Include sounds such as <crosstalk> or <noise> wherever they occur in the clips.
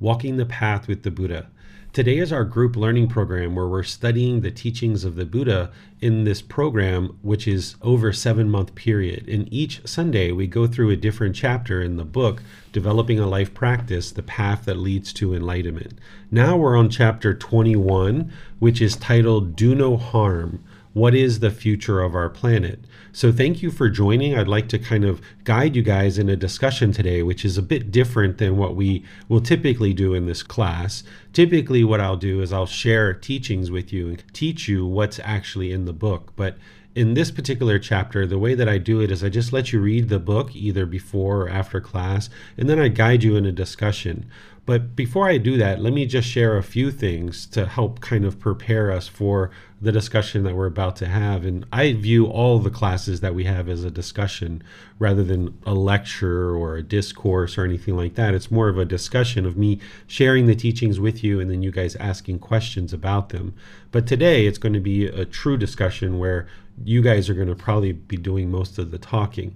Walking the Path with the Buddha. Today is our group learning program where we're studying the teachings of the Buddha in this program, which is over seven month period. In each Sunday, we go through a different chapter in the book, Developing a Life Practice The Path That Leads to Enlightenment. Now we're on chapter 21, which is titled Do No Harm what is the future of our planet. So, thank you for joining. I'd like to kind of guide you guys in a discussion today, which is a bit different than what we will typically do in this class. Typically, what I'll do is I'll share teachings with you and teach you what's actually in the book. But in this particular chapter, the way that I do it is I just let you read the book either before or after class, and then I guide you in a discussion. But before I do that, let me just share a few things to help kind of prepare us for the discussion that we're about to have. And I view all the classes that we have as a discussion rather than a lecture or a discourse or anything like that. It's more of a discussion of me sharing the teachings with you and then you guys asking questions about them. But today it's going to be a true discussion where you guys are going to probably be doing most of the talking.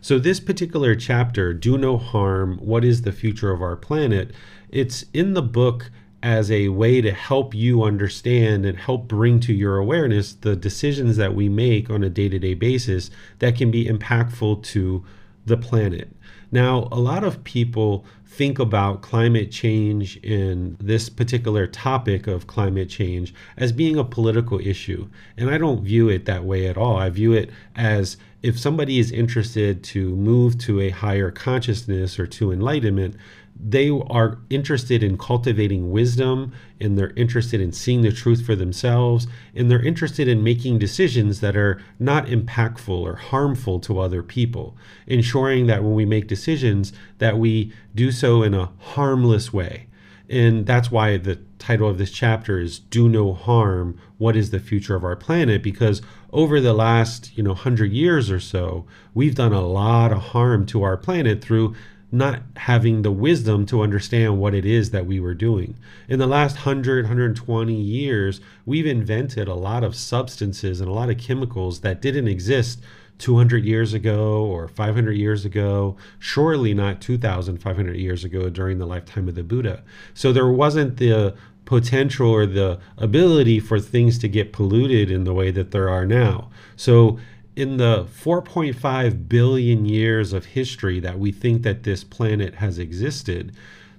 So, this particular chapter, Do No Harm What is the Future of Our Planet? It's in the book as a way to help you understand and help bring to your awareness the decisions that we make on a day to day basis that can be impactful to the planet. Now, a lot of people think about climate change and this particular topic of climate change as being a political issue. And I don't view it that way at all. I view it as if somebody is interested to move to a higher consciousness or to enlightenment, they are interested in cultivating wisdom and they're interested in seeing the truth for themselves and they're interested in making decisions that are not impactful or harmful to other people ensuring that when we make decisions that we do so in a harmless way. And that's why the title of this chapter is do no harm what is the future of our planet? Because over the last you know 100 years or so we've done a lot of harm to our planet through not having the wisdom to understand what it is that we were doing. In the last 100, 120 years, we've invented a lot of substances and a lot of chemicals that didn't exist 200 years ago or 500 years ago, surely not 2,500 years ago during the lifetime of the Buddha. So there wasn't the potential or the ability for things to get polluted in the way that there are now. So in the 4.5 billion years of history that we think that this planet has existed,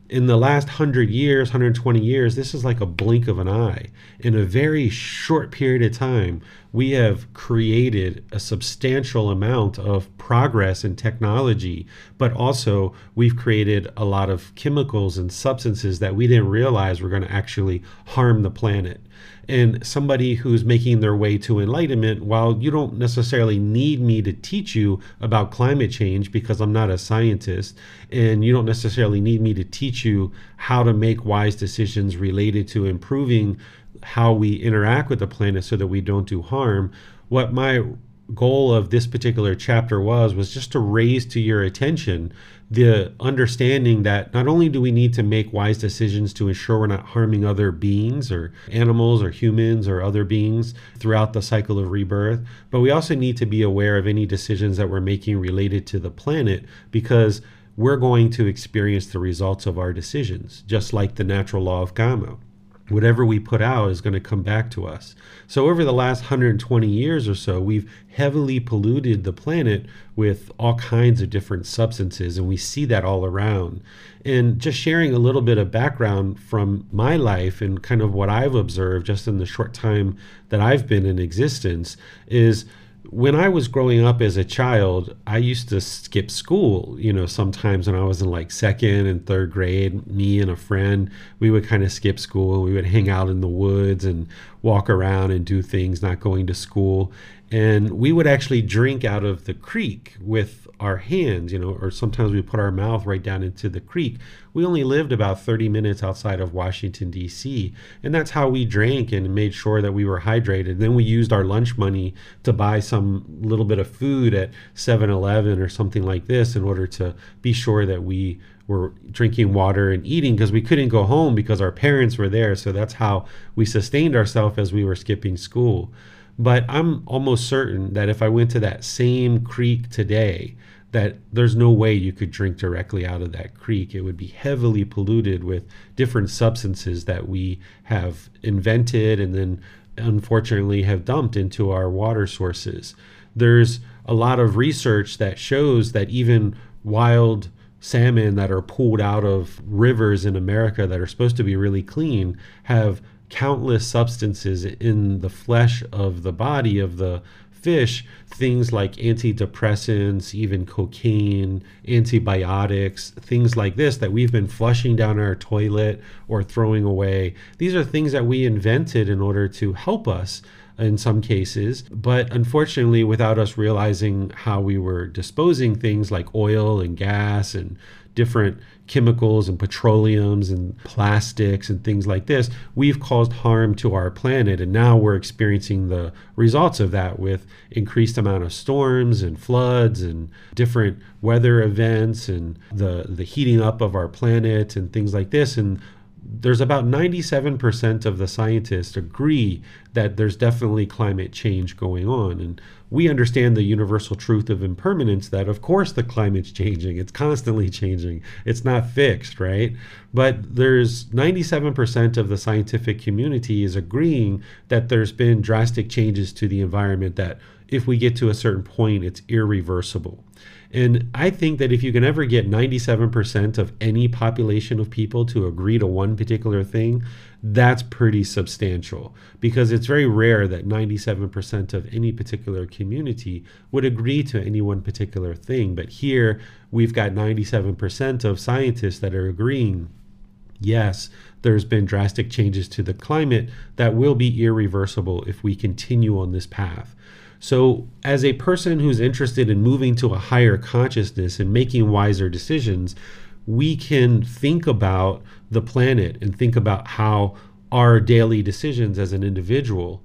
in the last 100 years, 120 years, this is like a blink of an eye. In a very short period of time, we have created a substantial amount of progress in technology, but also we've created a lot of chemicals and substances that we didn't realize were going to actually harm the planet and somebody who's making their way to enlightenment, while you don't necessarily need me to teach you about climate change because I'm not a scientist, and you don't necessarily need me to teach you how to make wise decisions related to improving how we interact with the planet so that we don't do harm, what my goal of this particular chapter was was just to raise to your attention the understanding that not only do we need to make wise decisions to ensure we're not harming other beings or animals or humans or other beings throughout the cycle of rebirth, but we also need to be aware of any decisions that we're making related to the planet because we're going to experience the results of our decisions, just like the natural law of karma. Whatever we put out is going to come back to us. So, over the last 120 years or so, we've heavily polluted the planet with all kinds of different substances, and we see that all around. And just sharing a little bit of background from my life and kind of what I've observed just in the short time that I've been in existence is when I was growing up as a child, I used to skip school. You know, sometimes when I was in like second and third grade, me and a friend, we would kind of skip school. We would hang out in the woods and walk around and do things, not going to school. And we would actually drink out of the creek with our hands, you know, or sometimes we put our mouth right down into the creek. We only lived about 30 minutes outside of Washington, D.C., and that's how we drank and made sure that we were hydrated. Then we used our lunch money to buy some little bit of food at 7 Eleven or something like this in order to be sure that we were drinking water and eating because we couldn't go home because our parents were there. So that's how we sustained ourselves as we were skipping school. But I'm almost certain that if I went to that same creek today, that there's no way you could drink directly out of that creek. It would be heavily polluted with different substances that we have invented and then unfortunately have dumped into our water sources. There's a lot of research that shows that even wild salmon that are pulled out of rivers in America that are supposed to be really clean have countless substances in the flesh of the body of the fish, things like antidepressants, even cocaine, antibiotics, things like this that we've been flushing down our toilet or throwing away. These are things that we invented in order to help us in some cases, but unfortunately, without us realizing how we were disposing things like oil and gas and different chemicals and petroleums and plastics and things like this, we've caused harm to our planet. And now we're experiencing the results of that with increased amount of storms and floods and different weather events and the, the heating up of our planet and things like this. And there's about 97% of the scientists agree that there's definitely climate change going on. And we understand the universal truth of impermanence that, of course, the climate's <laughs> changing. It's constantly changing. It's not fixed, right? But there's 97% of the scientific community is agreeing that there's been drastic changes to the environment that if we get to a certain point, it's irreversible. And I think that if you can ever get 97% of any population of people to agree to one particular thing, that's pretty substantial because it's very rare that 97% of any particular community would agree to any one particular thing. But here we've got 97% of scientists that are agreeing yes, there's been drastic changes to the climate that will be irreversible if we continue on this path. So, as a person who's interested in moving to a higher consciousness and making wiser decisions, we can think about the planet and think about how our daily decisions as an individual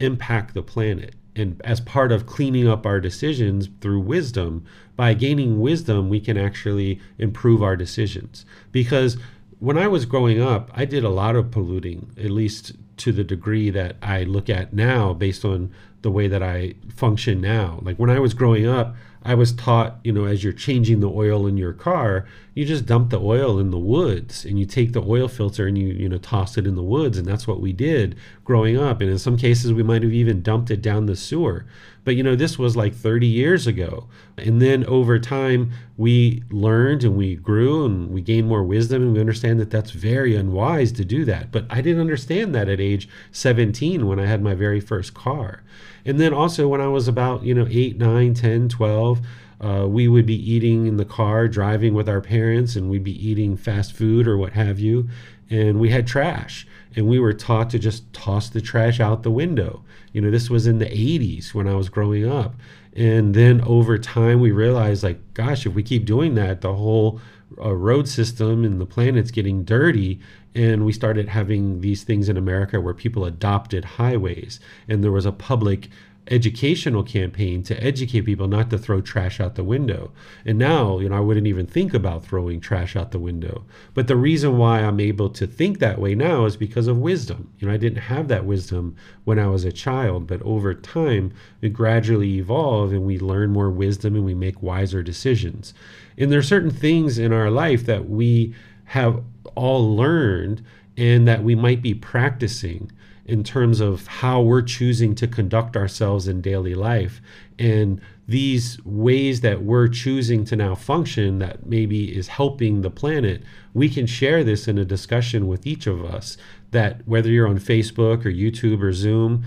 impact the planet. And as part of cleaning up our decisions through wisdom, by gaining wisdom, we can actually improve our decisions. Because when I was growing up, I did a lot of polluting, at least to the degree that I look at now based on the way that I function now. Like when I was growing up, I was taught, you know, as you're changing the oil in your car, you just dump the oil in the woods and you take the oil filter and you, you know, toss it in the woods. And that's what we did growing up. And in some cases, we might have even dumped it down the sewer. But, you know, this was like 30 years ago. And then over time, we learned and we grew and we gained more wisdom and we understand that that's very unwise to do that. But I didn't understand that at age 17 when I had my very first car. And then also when I was about, you know, 8, 9, 10, 12, uh, we would be eating in the car, driving with our parents, and we'd be eating fast food or what have you. And we had trash, and we were taught to just toss the trash out the window. You know, this was in the 80s when I was growing up. And then over time, we realized, like, gosh, if we keep doing that, the whole uh, road system and the planet's getting dirty and we started having these things in America where people adopted highways and there was a public educational campaign to educate people not to throw trash out the window. And now, you know, I wouldn't even think about throwing trash out the window. But the reason why I'm able to think that way now is because of wisdom. You know, I didn't have that wisdom when I was a child, but over time, it gradually evolve and we learn more wisdom and we make wiser decisions. And there are certain things in our life that we have all learned and that we might be practicing in terms of how we're choosing to conduct ourselves in daily life. And these ways that we're choosing to now function that maybe is helping the planet, we can share this in a discussion with each of us. That whether you're on Facebook or YouTube or Zoom,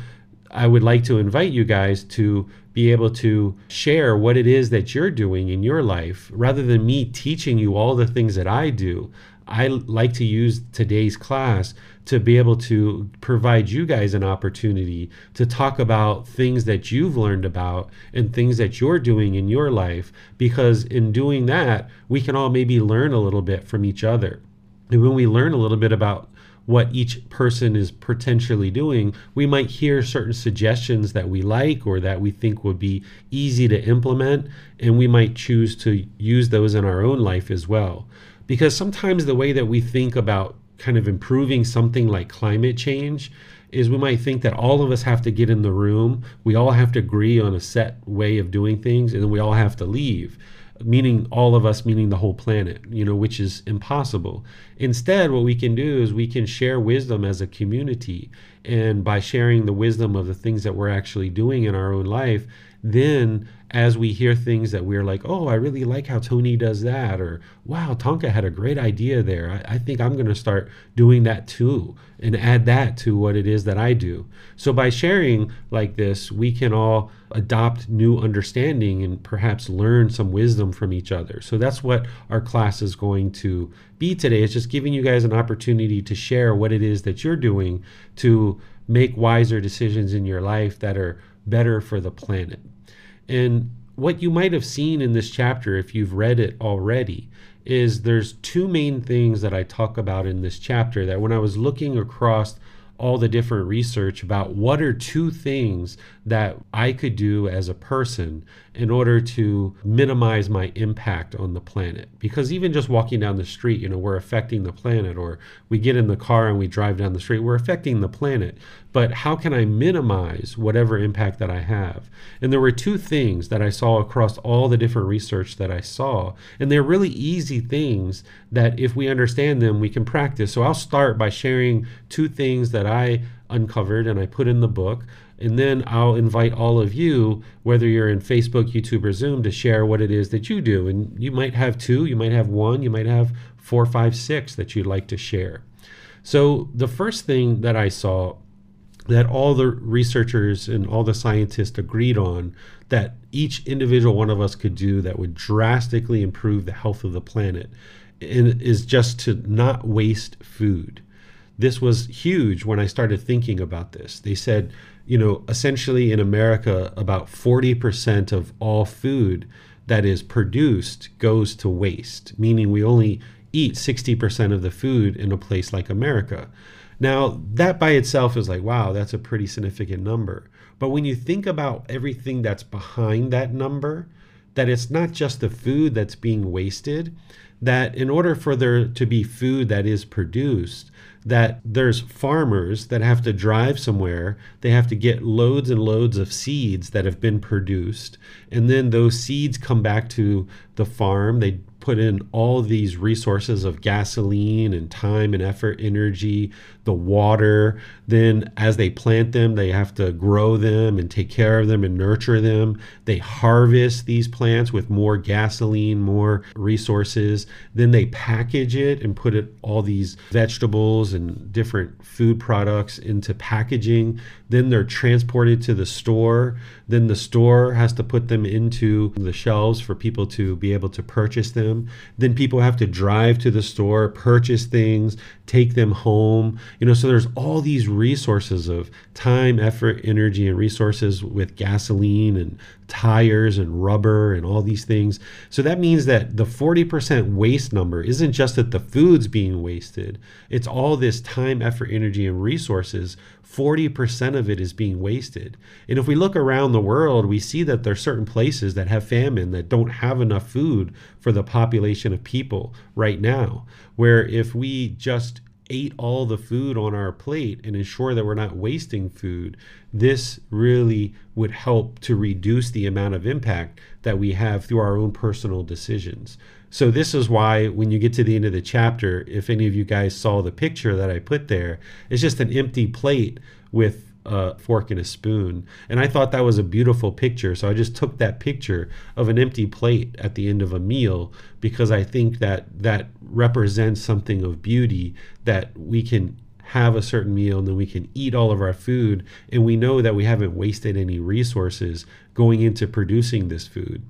I would like to invite you guys to be able to share what it is that you're doing in your life rather than me teaching you all the things that I do. I like to use today's class to be able to provide you guys an opportunity to talk about things that you've learned about and things that you're doing in your life. Because in doing that, we can all maybe learn a little bit from each other. And when we learn a little bit about what each person is potentially doing, we might hear certain suggestions that we like or that we think would be easy to implement, and we might choose to use those in our own life as well. Because sometimes the way that we think about kind of improving something like climate change is we might think that all of us have to get in the room, we all have to agree on a set way of doing things, and then we all have to leave meaning all of us, meaning the whole planet, you know, which is impossible. Instead, what we can do is we can share wisdom as a community. And by sharing the wisdom of the things that we're actually doing in our own life, then as we hear things that we're like, oh, I really like how Tony does that, or wow, Tonka had a great idea there. I, I think I'm going to start doing that too and add that to what it is that I do. So by sharing like this, we can all adopt new understanding and perhaps learn some wisdom from each other. So that's what our class is going to be today. It's just giving you guys an opportunity to share what it is that you're doing to make wiser decisions in your life that are better for the planet. And what you might have seen in this chapter, if you've read it already, is there's two main things that I talk about in this chapter that when I was looking across all the different research about what are two things that I could do as a person in order to minimize my impact on the planet. Because even just walking down the street, you know, we're affecting the planet, or we get in the car and we drive down the street, we're affecting the planet but how can I minimize whatever impact that I have? And there were two things that I saw across all the different research that I saw. And they're really easy things that if we understand them, we can practice. So I'll start by sharing two things that I uncovered and I put in the book. And then I'll invite all of you, whether you're in Facebook, YouTube, or Zoom, to share what it is that you do. And you might have two, you might have one, you might have four, five, six that you'd like to share. So the first thing that I saw that all the researchers and all the scientists agreed on that each individual one of us could do that would drastically improve the health of the planet and is just to not waste food. This was huge when I started thinking about this. They said, you know, essentially in America, about 40% of all food that is produced goes to waste, meaning we only eat 60% of the food in a place like America. Now, that by itself is like, wow, that's a pretty significant number. But when you think about everything that's behind that number, that it's not just the food that's being wasted, that in order for there to be food that is produced, that there's farmers that have to drive somewhere. They have to get loads and loads of seeds that have been produced. And then those seeds come back to the farm. They put in all these resources of gasoline and time and effort, energy, the water. Then, as they plant them, they have to grow them and take care of them and nurture them. They harvest these plants with more gasoline, more resources. Then they package it and put it all these vegetables and different food products into packaging. Then they're transported to the store. Then the store has to put them into the shelves for people to be able to purchase them. Then people have to drive to the store, purchase things, take them home. You know, so there's all these resources of time, effort, energy, and resources with gasoline and tires and rubber and all these things. So that means that the 40% waste number isn't just that the food's being wasted, it's all this time, effort, energy, and resources 40% of it is being wasted. And if we look around the world, we see that there are certain places that have famine that don't have enough food for the population of people right now. Where if we just ate all the food on our plate and ensure that we're not wasting food, this really would help to reduce the amount of impact that we have through our own personal decisions. So, this is why when you get to the end of the chapter, if any of you guys saw the picture that I put there, it's just an empty plate with a fork and a spoon. And I thought that was a beautiful picture. So I just took that picture of an empty plate at the end of a meal because I think that that represents something of beauty that we can have a certain meal and then we can eat all of our food and we know that we haven't wasted any resources going into producing this food.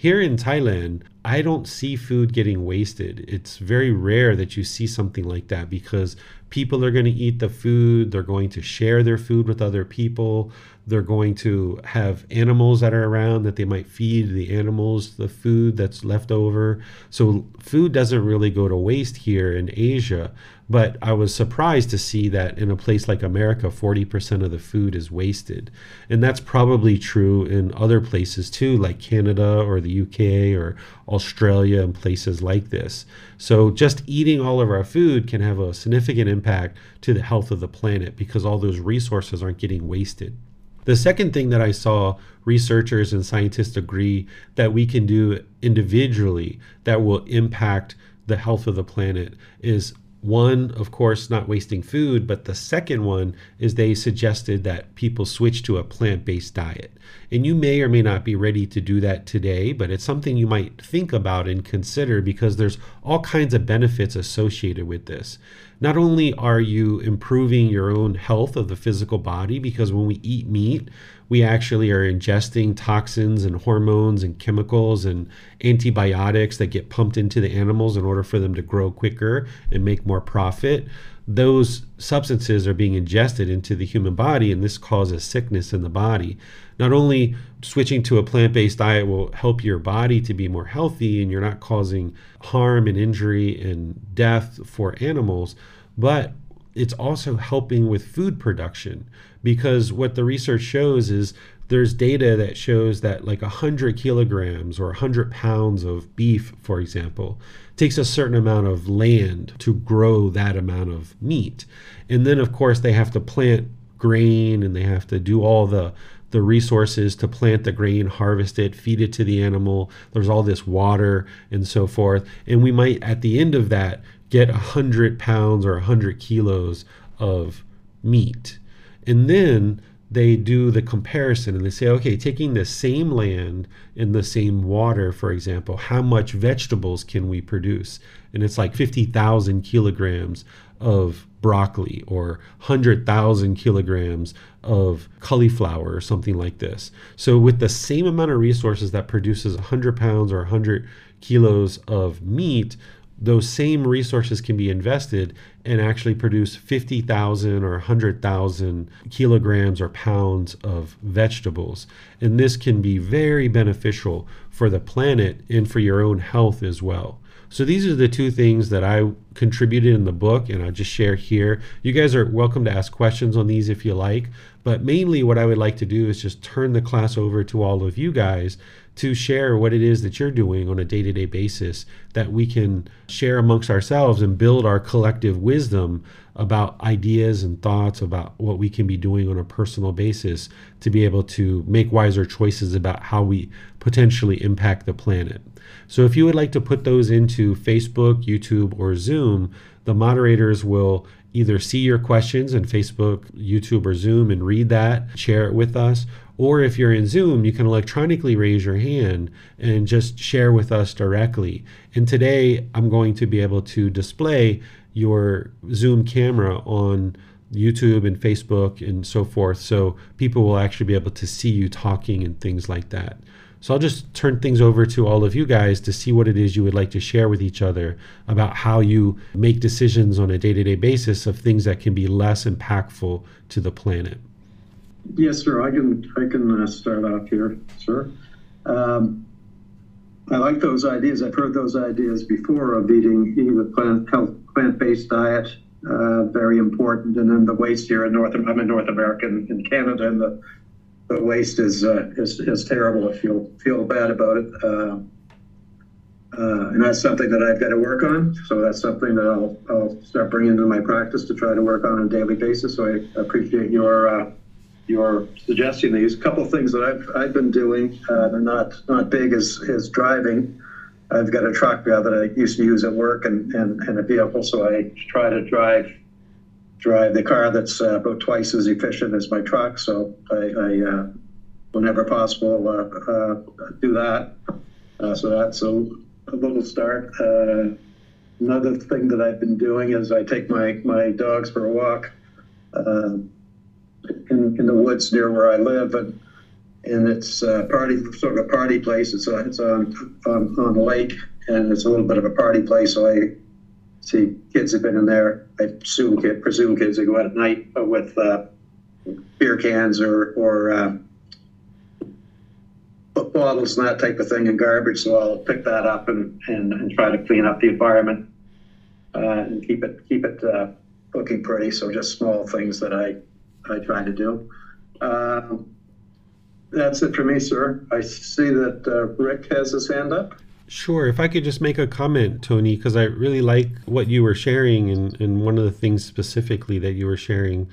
Here in Thailand, I don't see food getting wasted. It's very rare that you see something like that because people are going to eat the food, they're going to share their food with other people, they're going to have animals that are around that they might feed the animals the food that's left over. So food doesn't really go to waste here in Asia. But I was surprised to see that in a place like America, 40% of the food is wasted. And that's probably true in other places too, like Canada or the UK or Australia and places like this. So just eating all of our food can have a significant impact to the health of the planet because all those resources aren't getting wasted. The second thing that I saw researchers and scientists agree that we can do individually that will impact the health of the planet is one, of course, not wasting food, but the second one is they suggested that people switch to a plant based diet. And you may or may not be ready to do that today, but it's something you might think about and consider because there's all kinds of benefits associated with this. Not only are you improving your own health of the physical body, because when we eat meat, we actually are ingesting toxins and hormones and chemicals and antibiotics that get pumped into the animals in order for them to grow quicker and make more profit. Those substances are being ingested into the human body, and this causes sickness in the body. Not only switching to a plant based diet will help your body to be more healthy and you're not causing harm and injury and death for animals, but it's also helping with food production because what the research shows is there's data that shows that like 100 kilograms or 100 pounds of beef for example takes a certain amount of land to grow that amount of meat and then of course they have to plant grain and they have to do all the the resources to plant the grain, harvest it, feed it to the animal. There's all this water and so forth. And we might, at the end of that, get 100 pounds or 100 kilos of meat. And then they do the comparison and they say, okay, taking the same land and the same water, for example, how much vegetables can we produce? And it's like 50,000 kilograms of broccoli or 100,000 kilograms of cauliflower or something like this. So, with the same amount of resources that produces 100 pounds or 100 kilos of meat, those same resources can be invested and actually produce 50,000 or 100,000 kilograms or pounds of vegetables. And this can be very beneficial for the planet and for your own health as well. So these are the two things that I contributed in the book and I'll just share here. You guys are welcome to ask questions on these if you like, but mainly what I would like to do is just turn the class over to all of you guys to share what it is that you're doing on a day to day basis that we can share amongst ourselves and build our collective wisdom about ideas and thoughts about what we can be doing on a personal basis to be able to make wiser choices about how we potentially impact the planet. So, if you would like to put those into Facebook, YouTube, or Zoom, the moderators will either see your questions in Facebook, YouTube, or Zoom and read that, share it with us, or if you're in Zoom, you can electronically raise your hand and just share with us directly. And today I'm going to be able to display your Zoom camera on YouTube and Facebook and so forth. So people will actually be able to see you talking and things like that. So I'll just turn things over to all of you guys to see what it is you would like to share with each other about how you make decisions on a day to day basis of things that can be less impactful to the planet. Yes, sir. I can I can uh, start off here, sir. Um, I like those ideas. I've heard those ideas before of eating eating a plant health plant based diet. Uh, very important. And then the waste here in North I'm in North America in, in Canada, and the the waste is uh, is, is terrible. I feel feel bad about it. Uh, uh, and that's something that I've got to work on. So that's something that I'll, I'll start bringing into my practice to try to work on, on a daily basis. So I appreciate your uh, you're suggesting these. A couple of things that I've, I've been doing, uh, they're not not big as, as driving, I've got a truck uh, that I used to use at work and, and, and a vehicle, so I try to drive drive the car that's uh, about twice as efficient as my truck. So I, I uh, whenever possible, uh, uh, do that. Uh, so that's a, a little start. another thing that I've been doing is I take my, my dogs for a walk in, in the woods near where I live, and and it's a party sort of a party place. It's a, it's on, on on the lake, and it's a little bit of a party place. So I see kids have been in there. I presume, presume kids that go out at night with uh, beer cans or or uh, bottles and that type of thing and garbage. So I'll pick that up and, and, and try to clean up the environment uh, and keep it keep it uh, looking pretty. So just small things that I I try to do. Um, that's it for me, sir. I see that uh, Rick has his hand up. Sure. If I could just make a comment, Tony, because I really like what you were sharing, and, and one of the things specifically that you were sharing,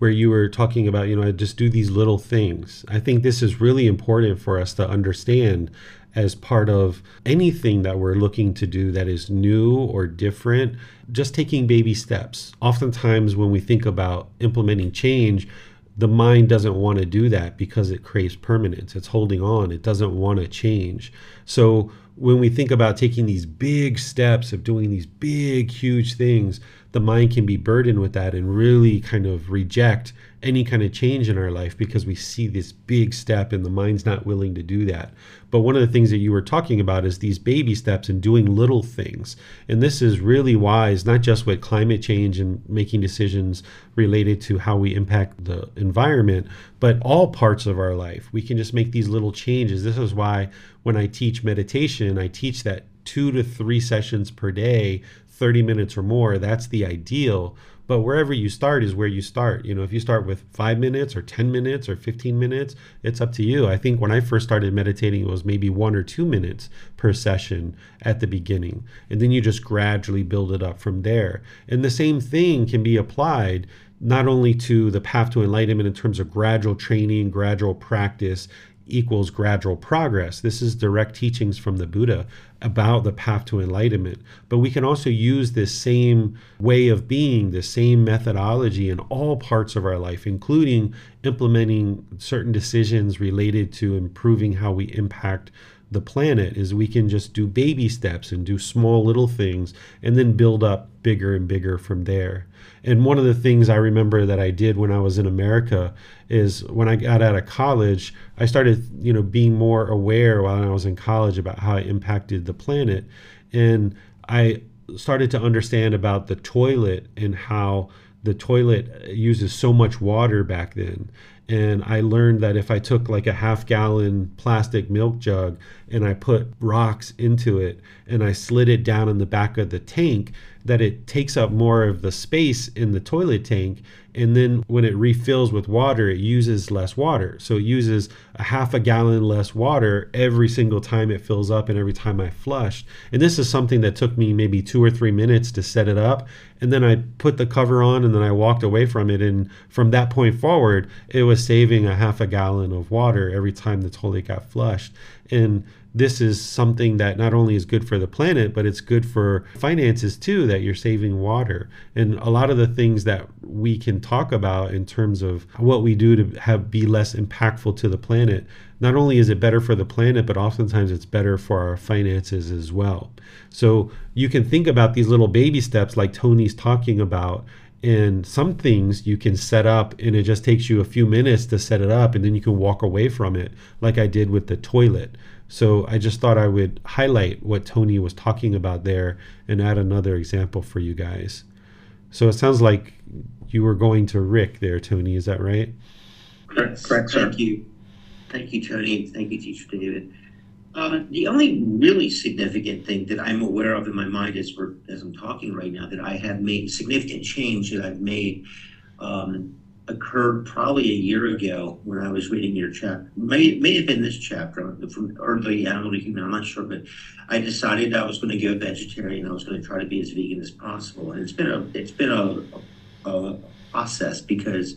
where you were talking about, you know, I just do these little things. I think this is really important for us to understand as part of anything that we're looking to do that is new or different, just taking baby steps. Oftentimes, when we think about implementing change, the mind doesn't want to do that because it craves permanence. It's holding on, it doesn't want to change. So, when we think about taking these big steps of doing these big, huge things, the mind can be burdened with that and really kind of reject any kind of change in our life because we see this big step and the mind's not willing to do that. But one of the things that you were talking about is these baby steps and doing little things. And this is really wise, not just with climate change and making decisions related to how we impact the environment, but all parts of our life. We can just make these little changes. This is why when I teach meditation, I teach that two to three sessions per day 30 minutes or more, that's the ideal. But wherever you start is where you start. You know, if you start with five minutes or 10 minutes or 15 minutes, it's up to you. I think when I first started meditating, it was maybe one or two minutes per session at the beginning. And then you just gradually build it up from there. And the same thing can be applied not only to the path to enlightenment in terms of gradual training, gradual practice, equals gradual progress. This is direct teachings from the Buddha about the path to enlightenment. But we can also use this same way of being, the same methodology in all parts of our life, including implementing certain decisions related to improving how we impact the planet is we can just do baby steps and do small little things and then build up bigger and bigger from there. And one of the things I remember that I did when I was in America is when I got out of college, I started, you know, being more aware while I was in college about how it impacted the planet. And I started to understand about the toilet and how the toilet uses so much water back then and I learned that if I took like a half gallon plastic milk jug and I put rocks into it and I slid it down in the back of the tank, that it takes up more of the space in the toilet tank and then when it refills with water it uses less water. So it uses a half a gallon less water every single time it fills up and every time i flush. And this is something that took me maybe two or three minutes to set it up. And then i put the cover on and then i walked away from it. And from that point forward it was saving a half a gallon of water every time the toilet got flushed. And this is something that not only is good for the planet, but it's good for finances too, that you're saving water. And a lot of the things that we can talk about in terms of what we do to have be less impactful to the planet, not only is it better for the planet, but oftentimes it's better for our finances as well. So you can think about these little baby steps like Tony's talking about and some things you can set up and it just takes you a few minutes to set it up and then you can walk away from it like i did with the toilet so I just thought I would highlight what Tony was talking about there and add another example for you guys. So it sounds like you were going to Rick there, Tony. Is that right? Correct, correct sir. Thank you. Thank you, Tony. Thank you, Teacher David. Uh, the only really significant thing that I'm aware of in my mind as, we're, as I'm talking right now that I have made significant change that I've made um, occurred probably a year ago when I was reading your chapter. May may have been this chapter from early animal kingdom. I'm not sure, but I decided I was going to go vegetarian. I was going to try to be as vegan as possible, and it's been a it's been a, a process because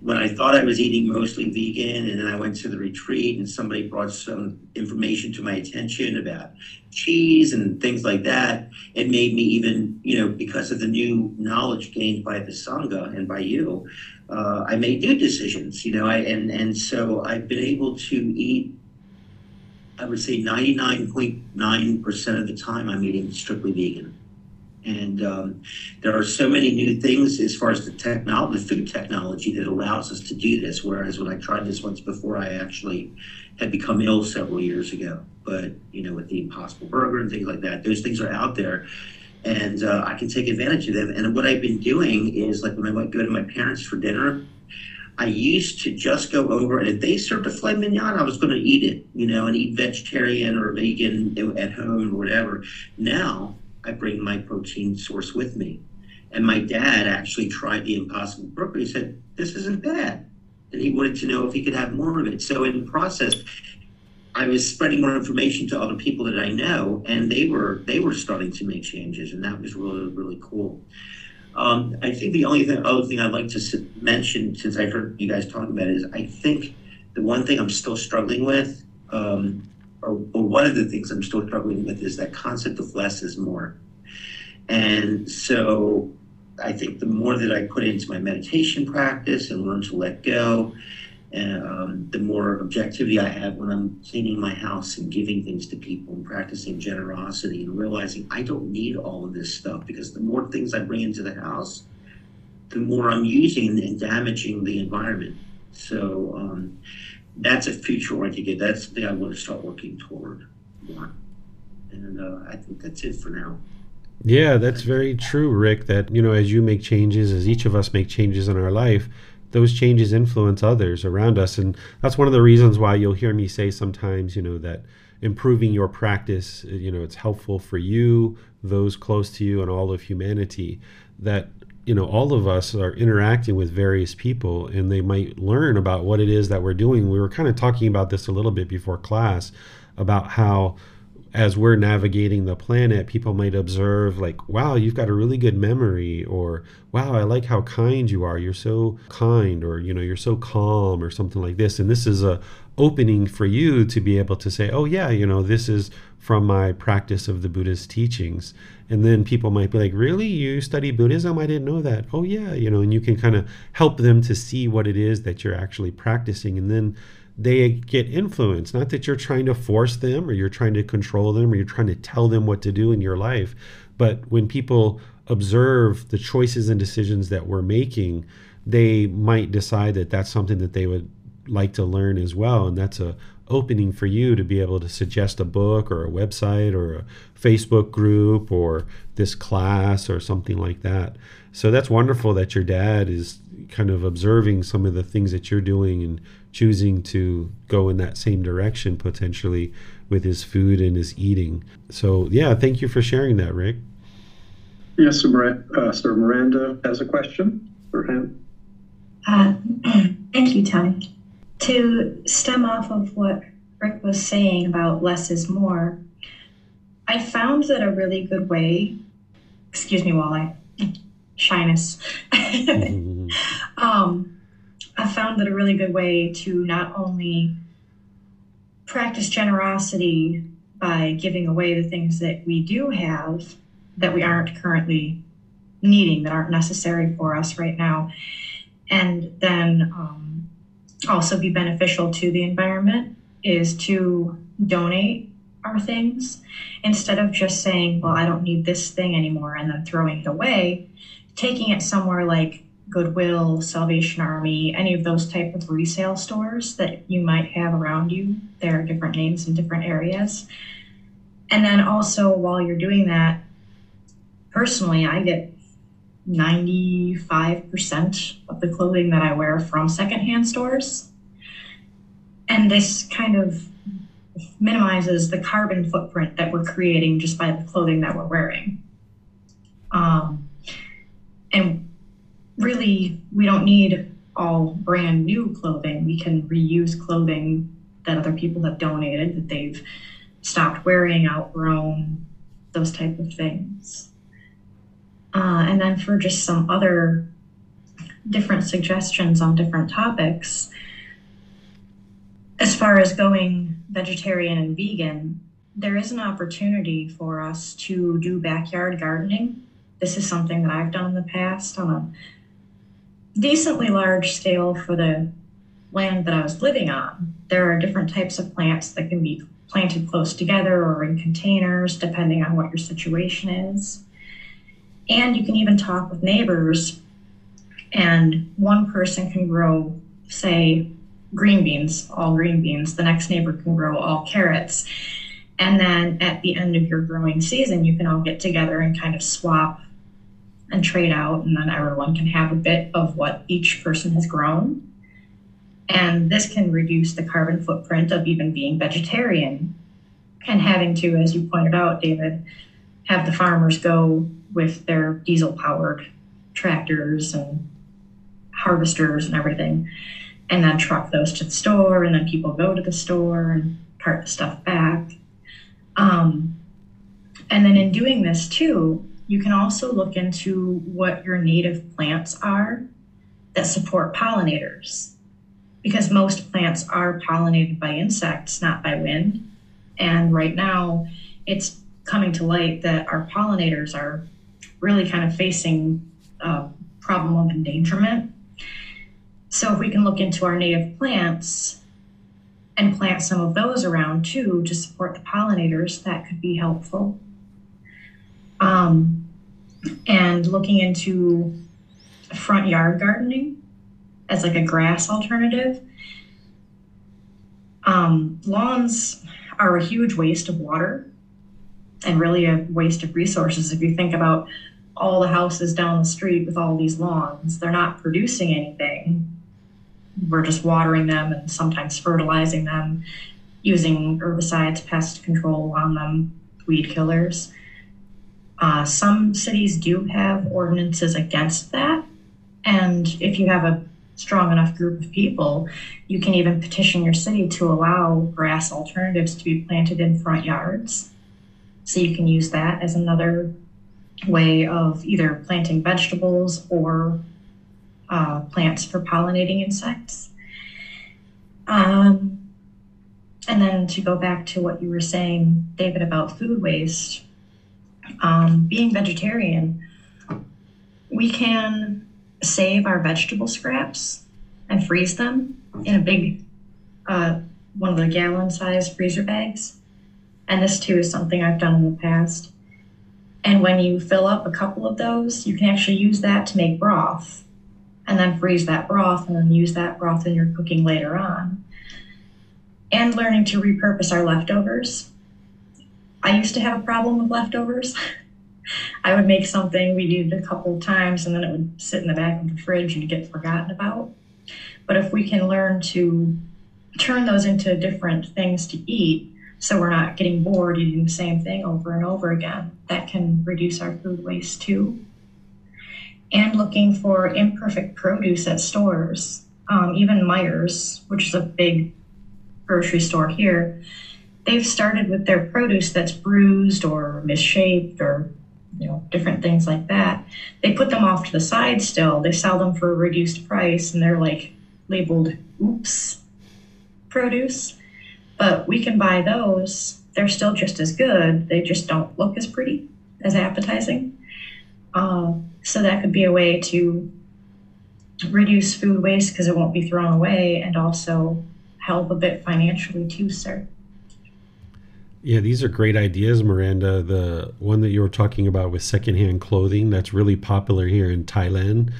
when I thought I was eating mostly vegan, and then I went to the retreat, and somebody brought some information to my attention about cheese and things like that, it made me even, you know, because of the new knowledge gained by the sangha and by you, uh, I made new decisions, you know, I, and and so I've been able to eat. I would say 99.9% of the time I'm eating strictly vegan. And um, there are so many new things as far as the technology, the food technology that allows us to do this. Whereas when I tried this once before, I actually had become ill several years ago. But you know, with the Impossible Burger and things like that, those things are out there, and uh, I can take advantage of them. And what I've been doing is like when I went go to my parents for dinner. I used to just go over, and if they served a filet mignon, I was going to eat it, you know, and eat vegetarian or vegan at home or whatever. Now I bring my protein source with me. And my dad actually tried the Impossible Burger. He said, This isn't bad. And he wanted to know if he could have more of it. So, in the process, I was spreading more information to other people that I know, and they were they were starting to make changes, and that was really really cool. Um, I think the only thing, other thing I'd like to mention, since I've heard you guys talk about it, is I think the one thing I'm still struggling with um, or, or one of the things I'm still struggling with is that concept of less is more. And so I think the more that I put into my meditation practice and learn to let go, um, the more objectivity I have when I'm cleaning my house and giving things to people and practicing generosity and realizing I don't need all of this stuff because the more things I bring into the house, the more I'm using and damaging the environment. So, um, that's a future oriented That's the thing I want to start working toward more. And uh, I think that's it for now. Yeah, that's very true, Rick. That, you know, as you make changes, as each of us make changes in our life, those changes influence others around us. And that's one of the reasons why you'll hear me say sometimes, you know, that improving your practice, you know, it's helpful for you, those close to you, and all of humanity. That you know all of us are interacting with various people and they might learn about what it is that we're doing we were kind of talking about this a little bit before class about how as we're navigating the planet people might observe like wow you've got a really good memory or wow i like how kind you are. You're so kind or you know you're so calm or something like this. And this is a opening for you to be able to say oh yeah you know this is from my practice of the buddha's teachings. And then people might be like really? You study buddhism? I didn't know that. Oh yeah you know and you can kind of help them to see what it is that you're actually practicing. And then they get influenced not that you're trying to force them or you're trying to control them or you're trying to tell them what to do in your life but when people observe the choices and decisions that we're making they might decide that that's something that they would like to learn as well and that's a opening for you to be able to suggest a book or a website or a Facebook group or this class or something like that. So that's wonderful that your dad is kind of observing some of the things that you're doing and choosing to go in that same direction potentially with his food and his eating. So, yeah, thank you for sharing that, Rick. Yes, Sir, uh, Sir Miranda has a question for him. Uh, <clears throat> thank you, Tony to stem off of what Rick was saying about less is more, I found that a really good way, excuse me while I shyness. <laughs> <laughs> um, I found that a really good way to not only practice generosity by giving away the things that we do have that we aren't currently needing, that aren't necessary for us right now, and then um, also be beneficial to the environment is to donate our things instead of just saying, well, I don't need this thing anymore and then throwing it away, taking it somewhere like Goodwill, Salvation Army, any of those type of resale stores that you might have around you. There are different names in different areas. And then also while you're doing that, personally, I get 95% of the clothing that I wear from secondhand stores. And this kind of minimizes the carbon footprint that we're creating just by the clothing that we're wearing. Um, and really, we don't need all brand new clothing. We can reuse clothing that other people have donated that they've stopped wearing, outgrown, those type of things. Uh, and then for just some other different suggestions on different topics. As far as going vegetarian and vegan, there is an opportunity for us to do backyard gardening. This is something that I've done in the past on a decently large scale for the land that I was living on. There are different types of plants that can be planted close together or in containers, depending on what your situation is. And you can even talk with neighbors, and one person can grow, say, green beans, all green beans. The next neighbor can grow all carrots. And then at the end of your growing season, you can all get together and kind of swap and trade out, and then everyone can have a bit of what each person has grown. And this can reduce the carbon footprint of even being vegetarian and having to, as you pointed out, David, have the farmers go with their diesel powered tractors and harvesters and everything, and then truck those to the store, and then people go to the store and cart the stuff back. Um, and then in doing this too, you can also look into what your native plants are that support pollinators because most plants are pollinated by insects, not by wind. And right now, it's coming to light that our pollinators are really kind of facing a problem of endangerment. So, if we can look into our native plants and plant some of those around too to support the pollinators, that could be helpful. Um, and looking into front yard gardening as like a grass alternative. Um, lawns are a huge waste of water and really a waste of resources. If you think about all the houses down the street with all these lawns, they're not producing anything. We're just watering them and sometimes fertilizing them, using herbicides, pest control on them, weed killers. Uh, some cities do have ordinances against that. And if you have a strong enough group of people, you can even petition your city to allow grass alternatives to be planted in front yards. So you can use that as another way of either planting vegetables or uh, plants for pollinating insects. Um, and then to go back to what you were saying, David, about food waste, um, being vegetarian, we can save our vegetable scraps and freeze them in a big, uh, one of the gallon size freezer bags. And this too is something I've done in the past. And when you fill up a couple of those, you can actually use that to make broth and then freeze that broth and then use that broth in your cooking later on. And learning to repurpose our leftovers. I used to have a problem with leftovers. I would make something, we'd eat it a couple of times, and then it would sit in the back of the fridge and get forgotten about. But if we can learn to turn those into different things to eat, so we're not getting bored eating the same thing over and over again, that can reduce our food waste too. And looking for imperfect produce at stores, um, even Meijer's, which is a big grocery store here, they've started with their produce that's bruised or misshaped or you know, different things like that. They put them off to the side still. They sell them for a reduced price and they're like labeled oops produce. But we can buy those. They're still just as good. They just don't look as pretty, as appetizing. Uh, so that could be a way to reduce food waste because it won't be thrown away and also help a bit financially too, sir. Yeah, these are great ideas, Miranda. The one that you were talking about with secondhand clothing, that's really popular here in Thailand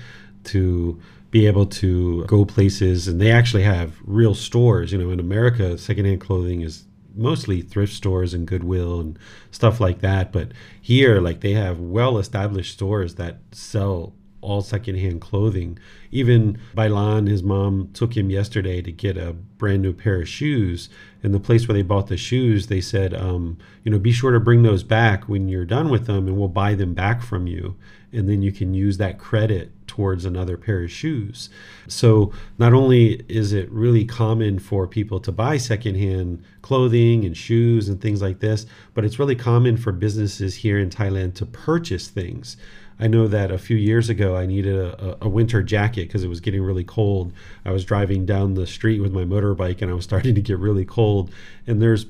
to be able to go places and they actually have real stores. You know, in America, secondhand clothing is mostly thrift stores and Goodwill and stuff like that. But here, like they have well established stores that sell all secondhand clothing. Even Bailan, his mom took him yesterday to get a brand new pair of shoes. And the place where they bought the shoes, they said, um, you know, be sure to bring those back when you're done with them, and we'll buy them back from you. And then you can use that credit towards another pair of shoes. So not only is it really common for people to buy secondhand clothing and shoes and things like this, but it's really common for businesses here in Thailand to purchase things I know that a few years ago I needed a, a winter jacket because it was getting really cold. I was driving down the street with my motorbike and I was <laughs> starting to get really cold. And there's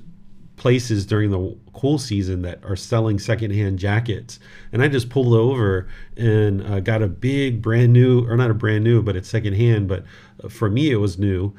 places during the cool season that are selling secondhand jackets. And I just pulled over and uh, got a big brand new, or not a brand new, but it's secondhand. But uh, for me, it was new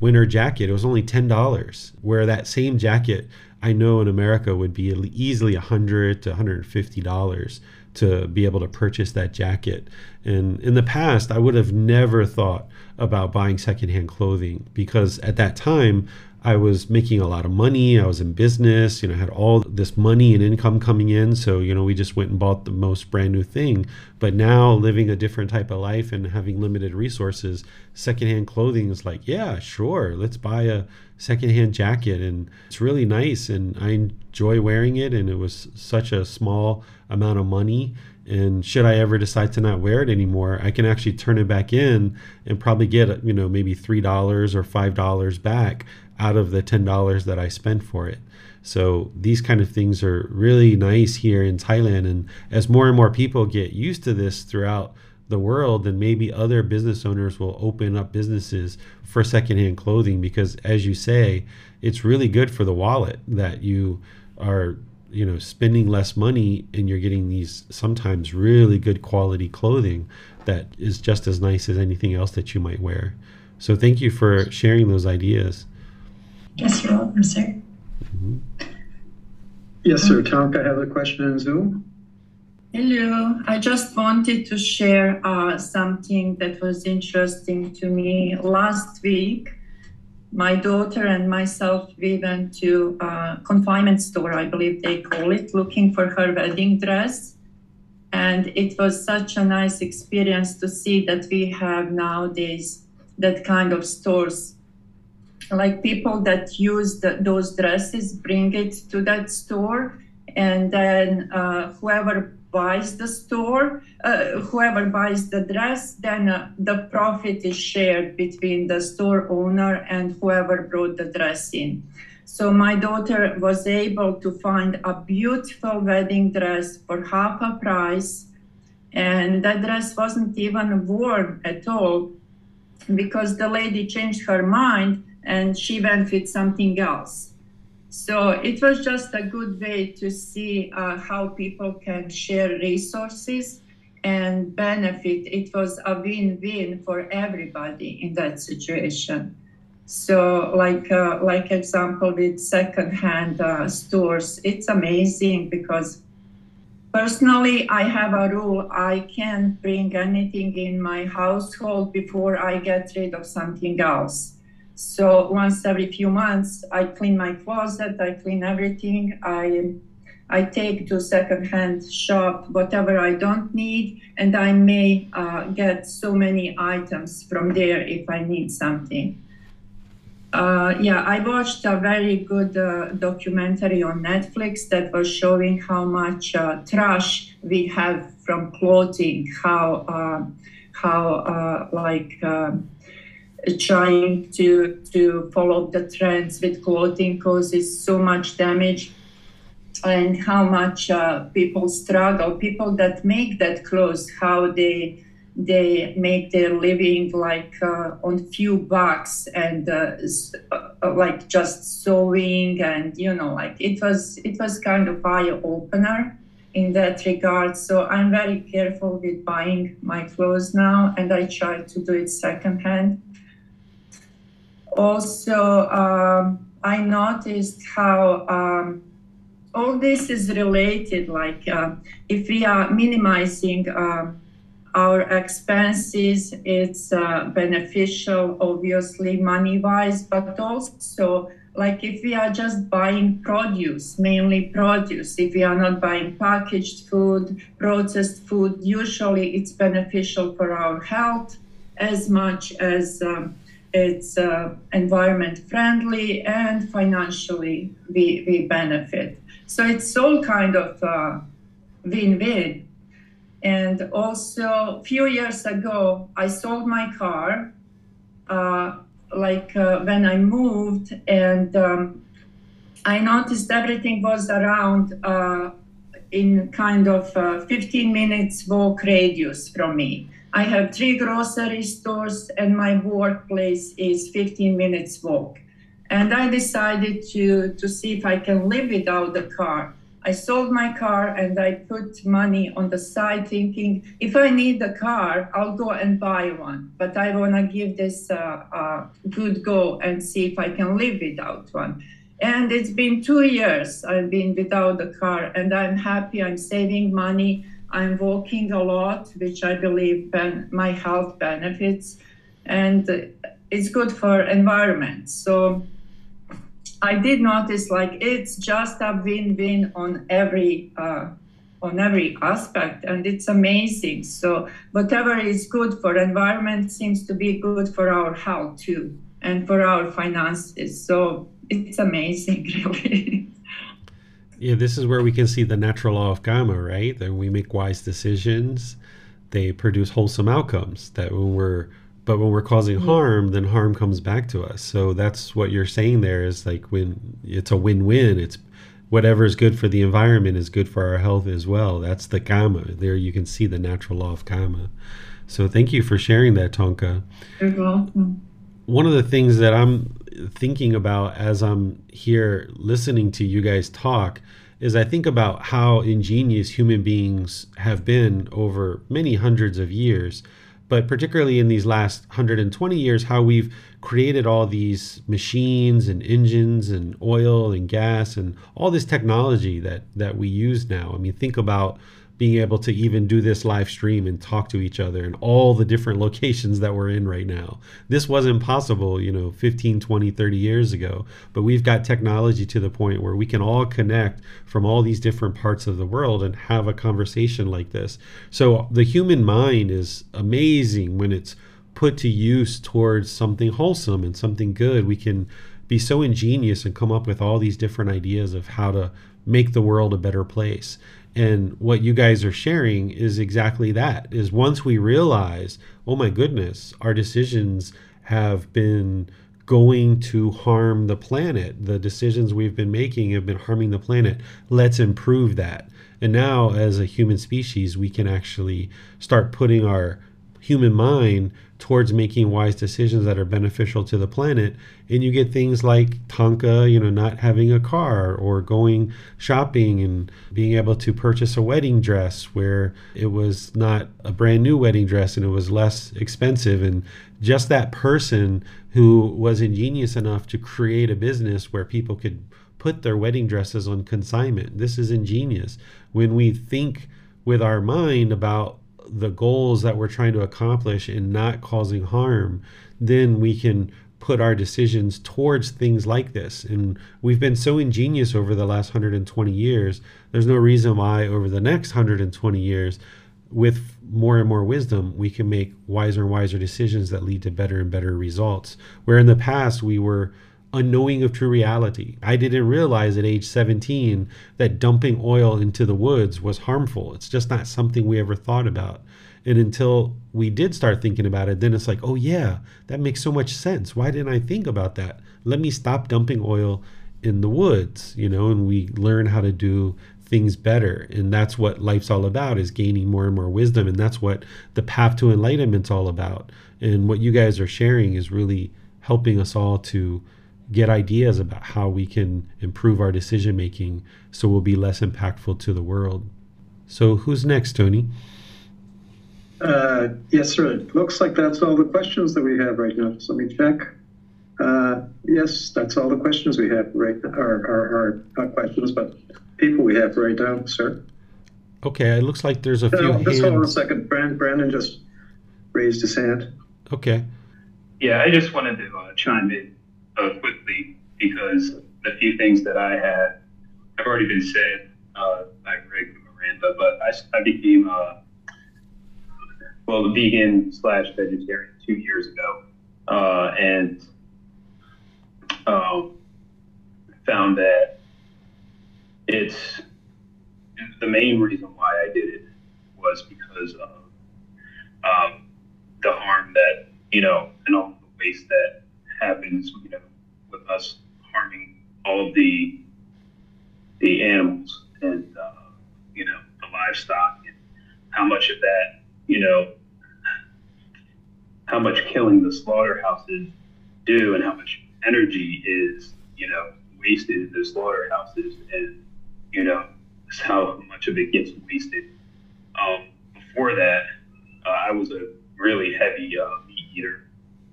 winter jacket. It was only $10, where that same jacket I know in America would be easily 100 to 150 dollars to be able to purchase that jacket. And in the past, I would have never thought about buying secondhand clothing because at that time I was making a lot of money. I was in business, you know, had all this money and income coming in. So, you know, we just went and bought the most brand new thing. But now living a different type of life and having limited resources, secondhand clothing is like, yeah, sure, let's buy a secondhand jacket. And it's really nice. And I enjoy wearing it. And it was such a small amount of money. And should I ever decide to not wear it anymore, I can actually turn it back in and probably get, you know, maybe $3 or $5 back out of the $10 that I spent for it. So these kind of things are really nice here in Thailand. And as more and more people get used to this throughout the world, then maybe other business owners will open up businesses for secondhand clothing because, as you say, it's really good for the wallet that you are you know spending less money and you're getting these sometimes really good quality clothing that is just as nice as anything else that you might wear so thank you for sharing those ideas Yes, you're welcome, sir. Mm-hmm. Yes, sir. Tonka, I have a question on Zoom. Hello. I just wanted to share uh, something that was interesting to me. Last week, my daughter and myself, we went to a confinement store, I believe they call it, looking for her wedding dress. And it was such a nice experience to see that we have nowadays that kind of stores like people that use the, those dresses bring it to that store and then uh, whoever buys the store uh, whoever buys the dress then uh, the profit is shared between the store owner and whoever brought the dress in so my daughter was able to find a beautiful wedding dress for half a price and that dress wasn't even worn at all because the lady changed her mind and she went with something else. So it was just a good way to see uh, how people can share resources and benefit. It was a win-win for everybody in that situation. So, like uh, like example with secondhand uh, stores, it's amazing because personally, I have a rule: I can't bring anything in my household before I get rid of something else. So once every few months, I clean my closet, I clean everything. I I take to secondhand shop whatever I don't need, and I may uh, get so many items from there if I need something. Uh, yeah, I watched a very good uh, documentary on Netflix that was showing how much uh, trash we have from clothing, how uh, how uh, like trying to to follow the trends with clothing causes so much damage and how much uh, people struggle. People that make that clothes how they they make their living like uh, on few bucks and uh, uh, like just sewing and you know like it was it was kind of eye opener in that regard. So i'm very careful with buying my clothes now and i try to do it secondhand also, um, I noticed how um, all this is related. Like, uh, if we are minimizing uh, our expenses, it's uh, beneficial, obviously, money wise, but also like if we are just buying produce, mainly produce, if we are not buying packaged food, processed food, usually it's beneficial for our health as much as um, it's uh, environment friendly and financially we, we benefit. So it's all kind of uh, win-win. And also, a few years ago, I sold my car, uh, like uh, when I moved, and um, I noticed everything was around uh, in kind of 15 minutes walk radius from me. I have three grocery stores, and my workplace is 15 minutes walk. And I decided to, to see if I can live without the car. I sold my car and I put money on the side, thinking if I need a car, I'll go and buy one. But I want to give this a, a good go and see if I can live without one. And it's been two years I've been without the car, and I'm happy. I'm saving money. I'm walking a lot, which I believe ben- my health benefits, and it's good for environment. So I did notice like it's just a win-win on every uh, on every aspect, and it's amazing. So whatever is good for environment seems to be good for our health too, and for our finances. So it's amazing, <laughs> really. Yeah, this is where we can see the natural law of karma, right? That we make wise decisions, they produce wholesome outcomes. That when we're but when we're causing mm-hmm. harm, then harm comes back to us. So that's what you're saying there is like when it's a win-win. It's whatever is good for the environment is good for our health as well. That's the karma. There you can see the natural law of karma. So thank you for sharing that, Tonka. You're welcome. One of the things that I'm thinking about as I'm here listening to you guys talk is I think about how ingenious human beings have been over many hundreds of years, but particularly in these last 120 years, how we've created all these machines and engines and oil and gas and all this technology that that we use now. I mean, think about being able to even do this live stream and talk to each other in all the different <laughs> locations that we're in right now. This wasn't possible, you know, 15, 20, 30 years ago, but we've got technology to the point where we can all connect from all these different parts of the world and have a conversation like this. So the human mind is amazing when it's put to use towards something wholesome and something good. We can be so ingenious and come up with all these different ideas of how to make the world a better place. And what you guys are sharing is exactly that is once we realize, oh my goodness, our decisions have been going to harm the planet. The decisions we've been making have been harming the planet. Let's improve that. And now, as a human species, we can actually start putting our human mind towards making wise decisions that are beneficial to the planet. And you get things like Tonka, you know, not having a car or going shopping and being able to purchase a wedding dress where it was not a brand new wedding dress and it was less expensive. And just that person who was ingenious enough to create a business where people could put their wedding dresses on consignment. This is ingenious. When we think with our mind about the goals that we're trying to accomplish and not causing harm, then we can put our decisions towards things like this. And we've been so ingenious over the last 120 years. There's no reason why over the next 120 years, with more and more wisdom, we can make wiser and wiser decisions that lead to better and better results. Where in the past, we were unknowing of true reality. I didn't realize at age 17 that dumping oil into the woods was harmful. It's just not something we ever thought about. And until we did start thinking about it, then it's like, oh, yeah, that makes so much sense. Why didn't I think about that? Let me stop dumping oil in the woods, you know, and we learn how to do things better. And that's what life's all about is gaining more and more wisdom. And that's what the path to enlightenment's all about. And what you guys are sharing is really helping us all to get ideas about how we can improve our decision making so we'll be less impactful to the world. So, who's next, Tony? Uh, yes, sir. It looks like that's all the questions that we have right now. So let me check. Uh, yes, that's all the questions we have right now, or, or, not questions, but people we have right now, sir. Okay, it looks like there's a few. just hold on a second. Brandon, Brandon just raised his hand. Okay. Yeah, I just wanted to uh, chime in uh, quickly because the few things that I had have already been said uh, by Greg and Miranda, but I, I became uh, well, vegan slash vegetarian two years ago, uh, and um, found that it's the main reason why I did it was because of um, the harm that you know and all the waste that happens, you know, with us harming all the the animals, and uh, you know, the livestock and how much of that, you know, how much killing the slaughterhouses do and how much energy is, you know, wasted in the slaughterhouses and, you know, how much of it gets wasted. Um, before that, uh, I was a really heavy uh, meat eater.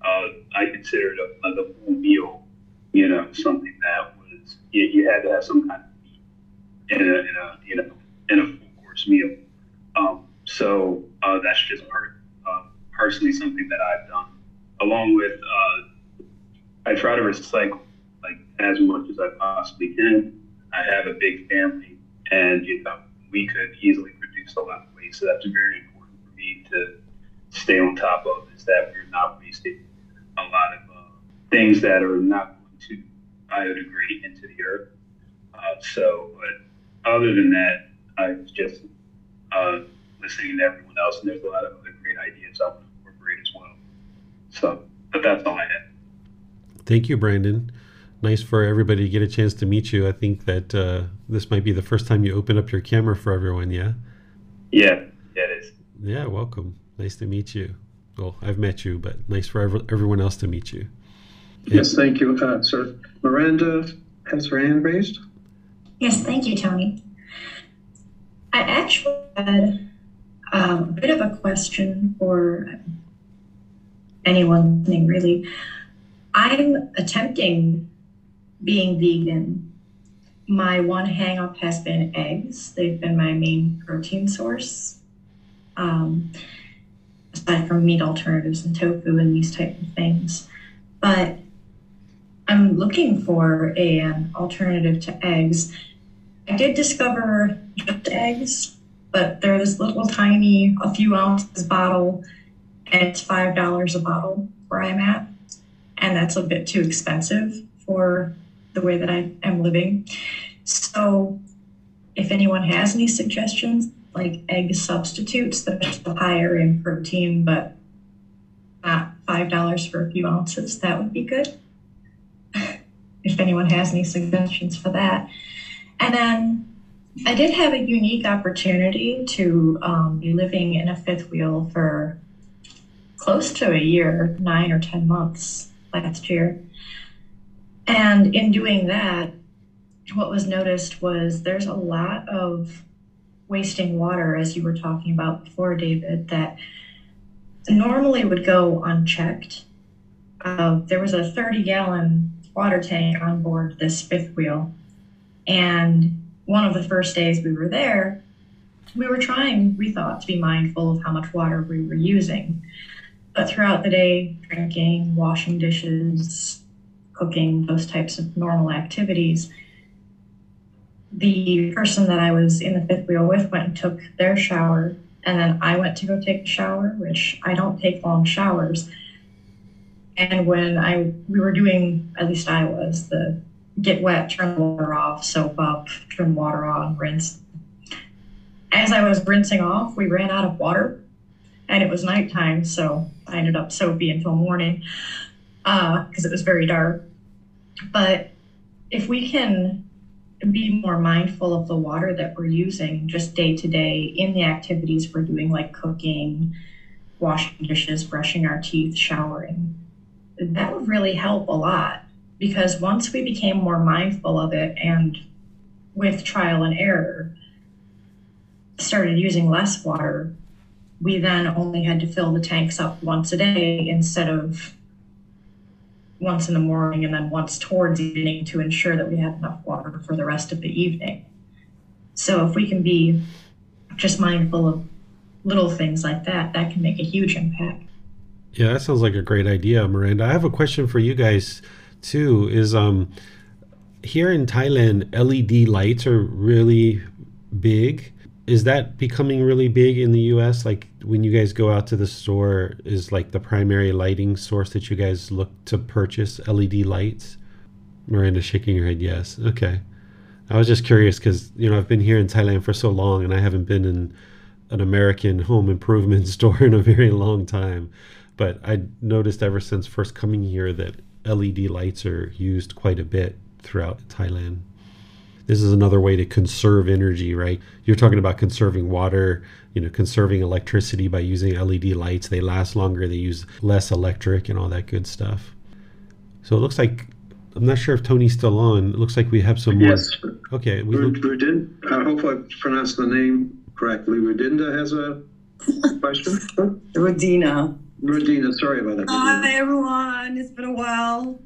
Uh, I considered a, a, full meal, you know, something that was you, you, had to have some kind of meat in a, in a you know in a full course meal. Um, so uh, that's just part, uh, personally something that I've done, along with uh, I try to recycle like as much as I possibly can. I have a big family, and you know we could easily produce a lot of waste, so that's very important for me to stay on top of is that we're not wasting a lot of uh, things that are not going to biodegrade into the earth. Uh, so, but other than that, I was just uh, listening to everyone else, and there's a lot of other great ideas I want to incorporate as well. So, but that's all I had. Thank you, Brandon. Nice for everybody to get a chance to meet you. I think that uh, this might be the first time you open up your camera for everyone. Yeah. Yeah. Yeah, it is. Yeah. Welcome. Nice to meet you. Well, I've met you, but nice for everyone else to meet you. Yes, thank you, uh, sir. Miranda has her hand raised. Yes, thank you, Tony. I actually had um, a bit of a question for anyone listening, really. I'm attempting being vegan. My one hangup has been eggs. They've been my main protein source. Um, aside from meat alternatives and tofu and these type of things. But I'm looking for a, an alternative to eggs. I did discover just eggs, but they're this little tiny, a few ounces bottle, and it's five dollars a bottle where I'm at, and that's a bit too expensive for the way that I am living. So, if anyone has any suggestions, like egg substitutes that are still higher in protein, but not five dollars for a few ounces. That would be good. <laughs> if anyone has any suggestions for that. And then I did have a unique opportunity to um, be living in a fifth wheel for close to a year, nine or 10 months last year. And in doing that, what was noticed was there's a lot of wasting water, as you were talking about before, David, that normally would go unchecked. Uh, there was a 30 gallon water tank on board this fifth wheel. And one of the first days we were there, we were trying, we thought, to be mindful of how much water we were using. But throughout the day, drinking, washing dishes, cooking, those types of normal activities, the person that I was in the fifth wheel with went and took their shower, and then I went to go take a shower, which I don't take long showers. And when I we were doing, at least I was, the get wet, turn the water off, soap up, turn water on, rinse. As I was rinsing off, we ran out of water, and it was nighttime, so I ended up soapy until morning uh, because uh, it was very dark. But if we can be more mindful of the water that we're using just day to day in the activities we're doing, like cooking, washing dishes, brushing our teeth, showering. That would really help a lot because once we became more mindful of it and with trial and error started using less water, we then only had to fill the tanks up once a day instead of once in the morning and then once towards evening to ensure that we had enough water for the rest of the evening. So if we can be just mindful of little things like that, that can make a huge impact. Yeah, that sounds like a great idea, Miranda. I have a question for you guys too. Is um here in Thailand, LED lights are really big is that becoming really big in the US? Like when you guys go out to the store, is like the primary lighting source that you guys look to purchase LED lights? Miranda shaking her head, yes. Okay. I was just curious because, you know, I've been here in Thailand for so long and I haven't been in an American home improvement <laughs> store in a very long time. But I noticed ever since first coming here that LED lights are used quite a bit throughout Thailand. This is another way to conserve energy, right? You're talking about conserving water, you know, conserving electricity by using LED lights. They last longer, they use less electric and all that good stuff. So it looks like I'm not sure if Tony's still on. It looks like we have some yes. more. Okay. We look... I hope I pronounced the name correctly. Rudinda has a <laughs> question. Rudina. Rudina, sorry about that. Hi, everyone. It's been a while.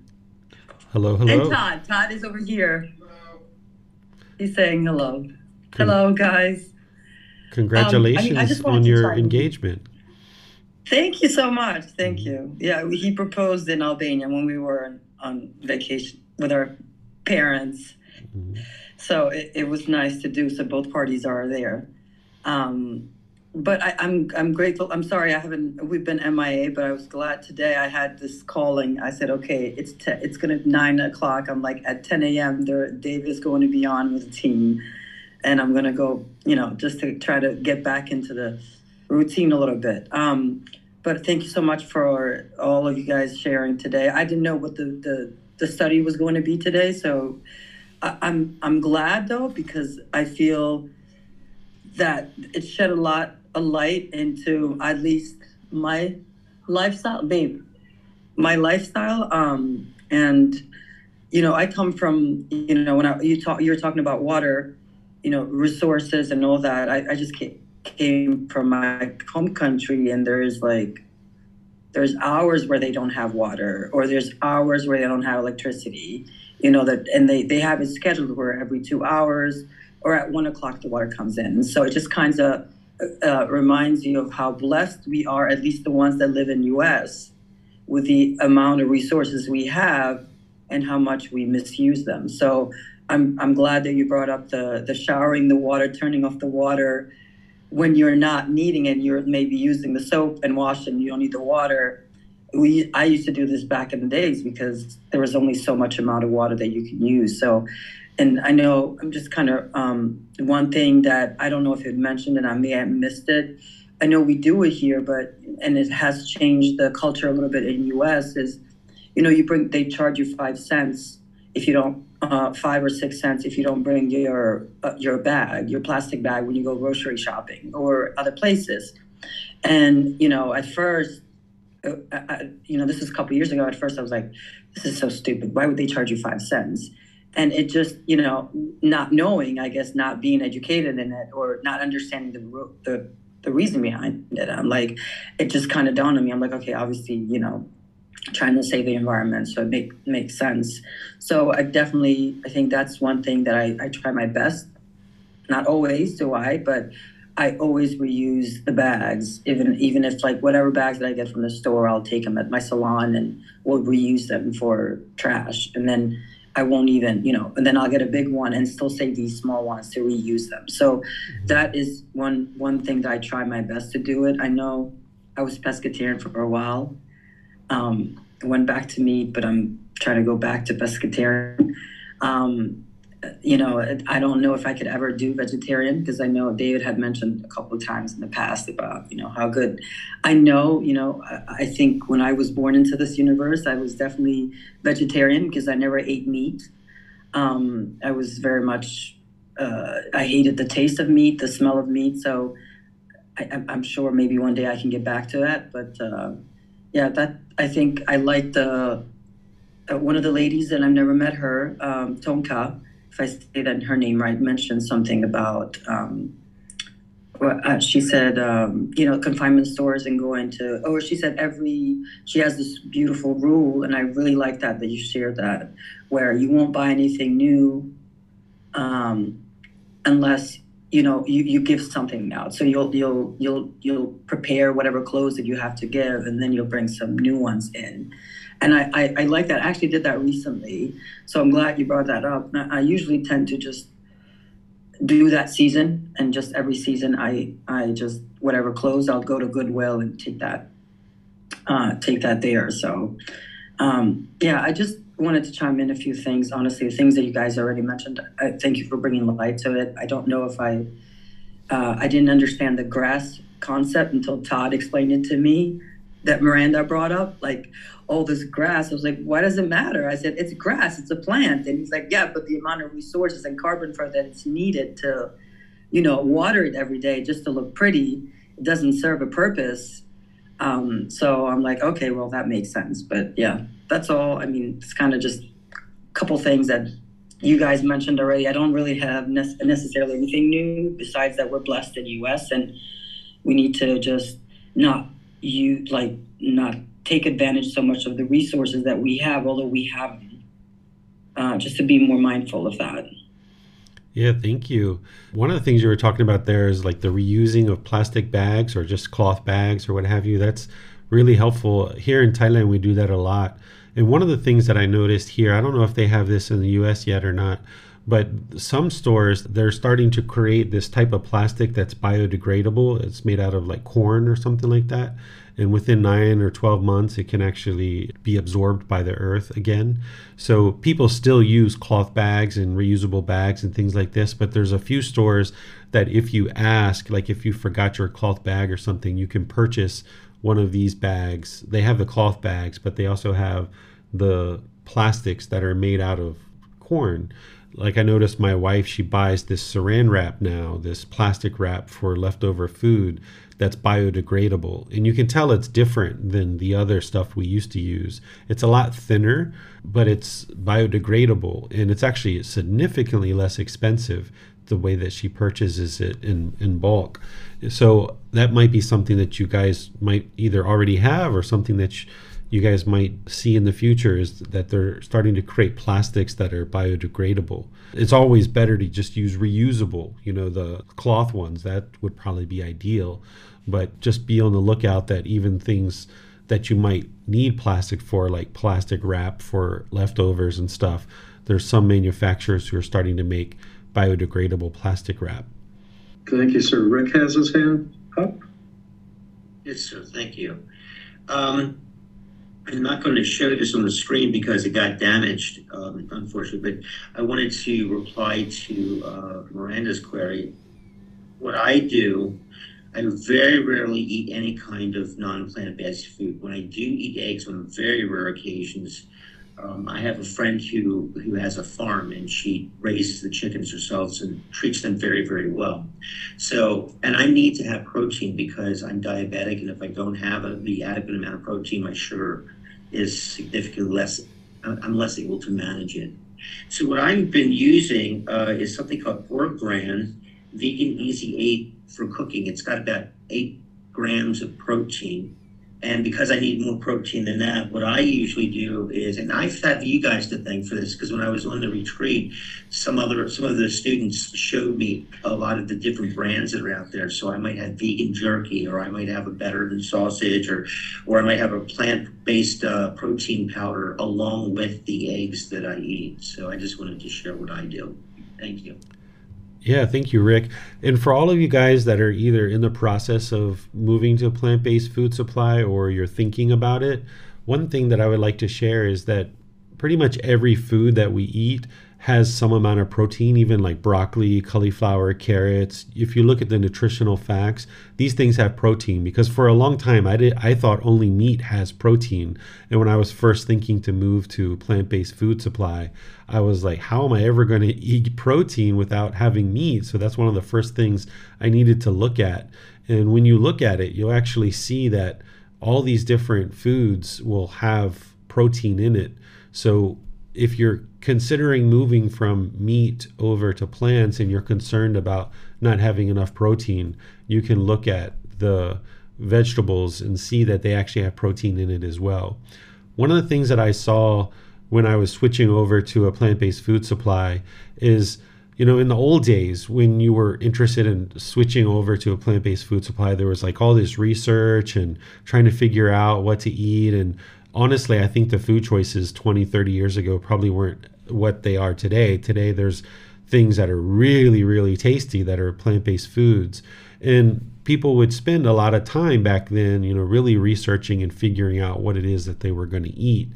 Hello, hello. And Todd. Todd is over here. He's saying hello. Con- hello, guys. Congratulations um, I mean, I on your engagement. Thank you so much. Thank you. Yeah, he proposed in Albania when we were on vacation with our parents. Mm-hmm. So it, it, was nice to do. So both parties are there. Um, but I, am I'm, I'm grateful. I'm sorry I haven't. We've been MIA, but I was glad today. I had this calling. I said, okay, it's te- it's gonna nine o'clock. I'm like at 10 a.m. There, Dave is going to be on with the team, and I'm gonna go. You know, just to try to get back into the routine a little bit. Um, but thank you so much for all of you guys sharing today. I didn't know what the the, the study was going to be today, so I, I'm I'm glad though because I feel that it shed a lot a light into at least my lifestyle, maybe my lifestyle. Um, and you know, I come from you know when I, you talk you're talking about water, you know, resources and all that. I, I just came, came from my home country, and there's like there's hours where they don't have water, or there's hours where they don't have electricity. You know that, and they they have it scheduled where every two hours or at one o'clock the water comes in. So it just kind of uh, reminds you of how blessed we are, at least the ones that live in U.S., with the amount of resources we have and how much we misuse them. So I'm I'm glad that you brought up the the showering the water, turning off the water when you're not needing it. You're maybe using the soap and washing, you don't need the water. We I used to do this back in the days because there was only so much amount of water that you can use. So and I know I'm just kind of um, one thing that I don't know if it mentioned and I may have missed it. I know we do it here, but and it has changed the culture a little bit in U.S. Is you know you bring they charge you five cents if you don't uh, five or six cents if you don't bring your uh, your bag your plastic bag when you go grocery shopping or other places, and you know at first. Uh, I, you know, this is a couple years ago. At first, I was like, "This is so stupid. Why would they charge you five cents?" And it just you know not knowing i guess not being educated in it or not understanding the the, the reason behind it i'm like it just kind of dawned on me. I'm like okay obviously you know trying to save the environment so it make makes sense. So i definitely i think that's one thing that i, I try my best. Not always do i but i always reuse the bags. Even even if like whatever bags that i get from the store i'll take them at my salon and we'll reuse them for trash. And then I won't even, you know, and then I'll get a big one and still save these small ones to reuse them. So that is one one thing that I try my best to do it. I know I was pescatarian for a while. Um, went back to meat, but I'm trying to go back to pescatarian. Um, you know, I don't know if I could ever do vegetarian because I know David had mentioned a couple of times in the past about, you know, how good. I know, you know, I think when I was born into this universe, I was definitely vegetarian because I never ate meat. Um, I was very much, uh, I hated the taste of meat, the smell of meat. So I, am sure maybe one day I can get back to that. But uh, yeah, that I think I like the, uh, one of the ladies, and I've never met her, um, Tonka if I say that her name right, mentioned something about, um, uh, she said, um, you know, confinement stores and going to, or she said every, she has this beautiful rule, and I really like that, that you shared that, where you won't buy anything new um, unless you know you, you give something out. So you'll you'll you'll you'll prepare whatever clothes that you have to give and then you'll bring some new ones in and I, I, I, like that. I actually did that recently, so I'm glad you brought that up. I usually tend to just do that season, and just every season, I I just whatever clothes, I'll go to Goodwill and take that uh, take that there. So um, yeah, I just wanted to chime in a few things. Honestly, the things that you guys already mentioned. I thank you for bringing light to it. I don't know if I uh, I didn't understand the grass concept until Todd explained it to me that Miranda brought up, like all this grass. I was like, why does it matter? I said, it's grass, it's a plant. And he's like, yeah, but the amount of resources and carbon for that's needed to, you know, water it every day just to look pretty, it doesn't serve a purpose. Um, so I'm like, okay, well, that makes sense. But yeah, that's all. I mean, it's kind of just a couple things that you guys mentioned already. I don't really have ne- necessarily anything new besides that we're blessed in U.S. and we need to just not you like not take advantage so much of the resources that we have, although we have uh, just to be more mindful of that. Yeah, thank you. One of the things you were talking about there is like the reusing of plastic bags or just cloth bags or what have you. That's really helpful. Here in Thailand, we do that a lot. And one of the things that I noticed here, I don't know if they have this in the US yet or not, but some stores they're starting to create this type of plastic that's biodegradable. It's made out of like corn or something like that and within nine or 12 months, it can actually be absorbed by the earth again. So people still use cloth bags and reusable bags and things like this, but there's a few stores that if you ask, like if you forgot your cloth bag or something, you can purchase one of these bags. They have the cloth bags, but they also have the plastics that are made out of corn like I noticed my wife, she buys this saran wrap now, this plastic wrap for leftover food that's biodegradable. And you can tell it's different than the other stuff we used to use. It's a lot thinner, but it's biodegradable and it's actually significantly less expensive the way that she purchases it in, in bulk. So that might be something that you guys might either already have or something that you guys might see in the future is that they're starting to create plastics that are biodegradable. It's always better to just use reusable, you know, the cloth ones. That would probably be ideal. But just be on the lookout that even things that you might need plastic for, like plastic wrap for leftovers and stuff, there's some manufacturers who are starting to make biodegradable plastic wrap. Thank you, sir. Rick has his hand up. Yes, sir. Thank you. Um, I'm not going to show this on the screen because it got damaged, um, unfortunately, but I wanted to reply to uh, Miranda's query. What I do, I very rarely eat any kind of non plant based food. When I do eat eggs on very rare occasions, um, I have a friend who, who has a farm and she raises the chickens herself and treats them very, very well. So, and I need to have protein because I'm diabetic, and if I don't have a, the adequate amount of protein, my sugar is significantly less. I'm less able to manage it. So, what I've been using uh, is something called Orgran Vegan Easy Egg for cooking. It's got about eight grams of protein and because I need more protein than that, what I usually do is, and I have you guys to thank for this because when I was on the retreat, some other some of the students showed me a lot of the different brands that are out there. So I might have vegan jerky, or I might have a better than sausage, or or I might have a plant based uh, protein powder along with the eggs that I eat. So I just wanted to share what I do. Thank you. Yeah, thank you, Rick. And for all of you guys that are either in the process of moving to a plant based food supply or you're thinking about it, one thing that I would like to share is that pretty much every food that we eat has some amount of protein, even like broccoli, cauliflower, carrots. If you look at the nutritional facts, these things have protein because for a long time I did I thought only meat has protein. And when I was first thinking to move to plant-based food supply, I was like, how am I ever going <laughs> to eat protein without having meat? So that's one of the first things I needed to look at. And when you look at it, you'll actually see that all these different foods will have protein in it. So if you're considering moving from meat over to plants and you're concerned about not having enough protein, you can look at the vegetables and see that they actually have protein in it as well. One of the things that I saw when I was switching over to a plant based food supply is, you know, in the old days when you were interested in switching over to a plant based food supply, there was like all this research and trying to figure out what to eat and honestly, I think the food choices 20, 30 years ago probably weren't what they are today. Today, there's things that are really, really tasty that are plant based foods. And people would spend a lot of time back then, you know, really researching and figuring out what it is that they were going to eat.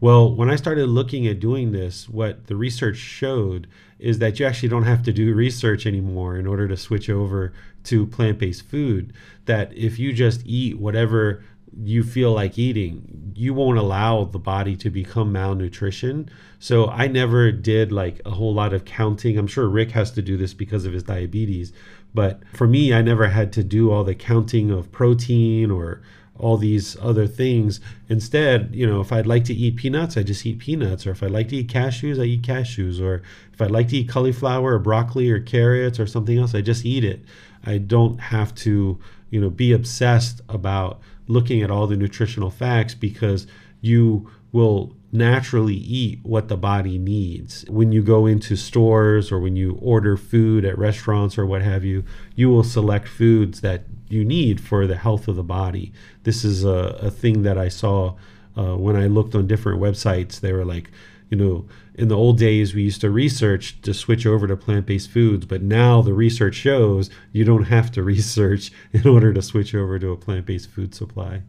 Well, when I started looking at doing this, what the research showed is that you actually don't have to do research anymore in order to switch over to plant based food. That if you just eat whatever you feel like eating, you won't allow the body to become malnutrition. So I never did like a whole lot of counting. I'm sure Rick has to do this because of his diabetes. But for me, I never had to do all the counting of protein or all these other things. Instead, you know, if I'd like to eat peanuts, I just eat peanuts. Or if I'd like to eat cashews, I eat cashews. Or if I'd like to eat cauliflower or broccoli or carrots or something else, I just eat it. I don't have to, you know, be obsessed about looking at all the nutritional facts because you will naturally eat what the body needs. When you go into stores or when you order food at restaurants or what have you, you will select foods that you need for the health of the body. This is a, a thing that I saw uh, when I looked on different websites. They were like, you know, in the old days, we used to research to switch over to plant based foods, but now the research shows you don't have to <laughs> research in order to switch over to a plant based food supply.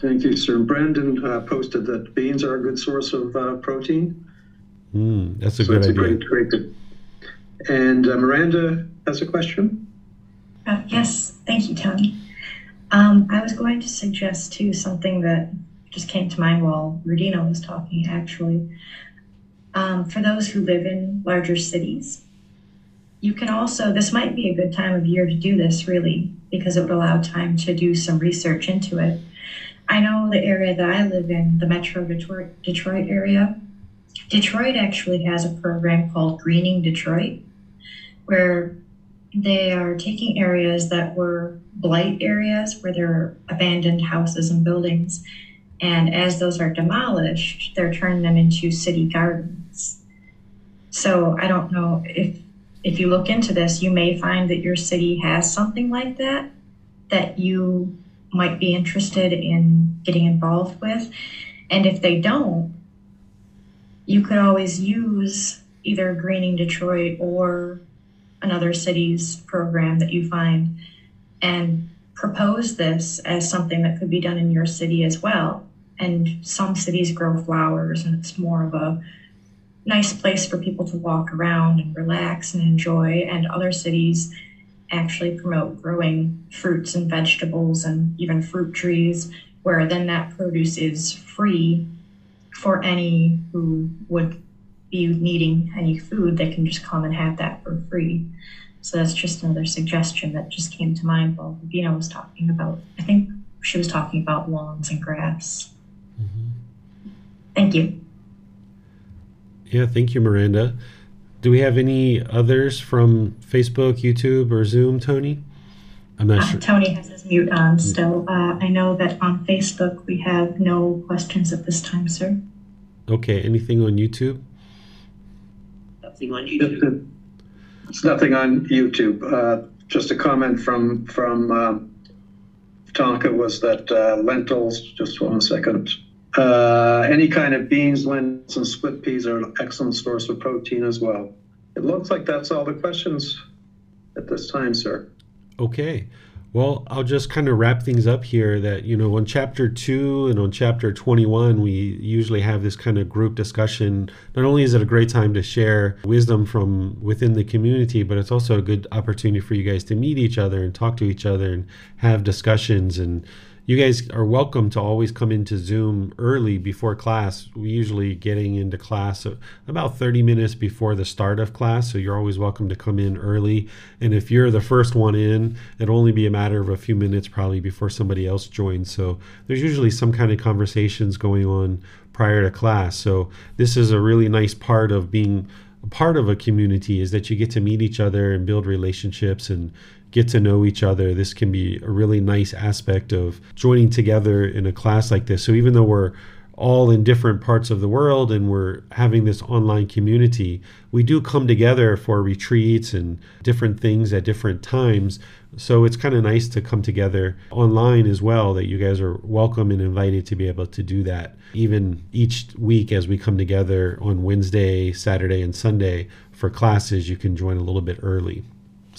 Thank you, sir. Brandon uh, posted that beans are a good source of uh, protein. Mm, that's a so good that's idea. A great, great. And uh, Miranda has a question. Uh, yes, thank you, Tony. Um, I was going to suggest too something that just came to mind while Rudina was talking. Actually, um, for those who live in larger cities, you can also. This might be a good time of year to do this, really, because it would allow time to do some research into it. I know the area that I live in, the Metro Detroit, Detroit area. Detroit actually has a program called Greening Detroit, where they are taking areas that were blight areas where there are abandoned houses and buildings. And as those are demolished, they're turning them into city gardens. So I don't know if if you look into this, you may find that your city has something like that that you might be interested in getting involved with. And if they don't, you could always use either Greening Detroit or another city's program that you find and propose this as something that could be done in your city as well. And some cities grow flowers, and it's more of a nice place for people to walk around and relax and enjoy. And other cities actually promote growing fruits and vegetables and even fruit trees, where then that produce is free for any who would be needing any food, they can just come and have that for free. So that's just another suggestion that just came to mind while Vina was talking about. I think she was talking about lawns and grass. Mm-hmm. Thank you. Yeah, thank you, Miranda. Do we have any others from Facebook, YouTube, or Zoom, Tony? I'm not uh, sure. Tony has his mute on still. Uh, I know that on Facebook we have no questions at this time, sir. Okay. Anything on YouTube? Nothing on YouTube. It's nothing on YouTube. Uh, just a comment from from uh, Tonka was that uh, lentils. Just one second. Uh, any kind of beans, lentils, and split peas are an excellent source of protein as well. It looks like that's all the questions at this time, sir. Okay. Well, I'll just kind of wrap things up here that, you know, on chapter two and on chapter 21, we usually have this kind of group discussion. Not only is it a great time to share wisdom from within the community, but it's also a good opportunity for you guys to meet each other and talk to each other and have discussions and you guys are welcome to always come into Zoom early before class. We usually getting into class about 30 minutes before the start of class, so you're always welcome to come in early. And if you're the first one in, it'll only be a matter of a few minutes probably before somebody else joins. So there's usually some kind of conversations going on prior to class. So this is a really nice part of being a part of a community is that you get to meet each other and build relationships and get to know each other. This can be a really nice aspect of joining together in a class like this. So even though we're all in different parts of the world and we're having this online community, we do come together for retreats and different things at different times. So it's kind of nice to come together online as well, that you guys are welcome and invited to be able to do that. Even each week as we come together on Wednesday, Saturday, and Sunday for classes, you can join a little bit early.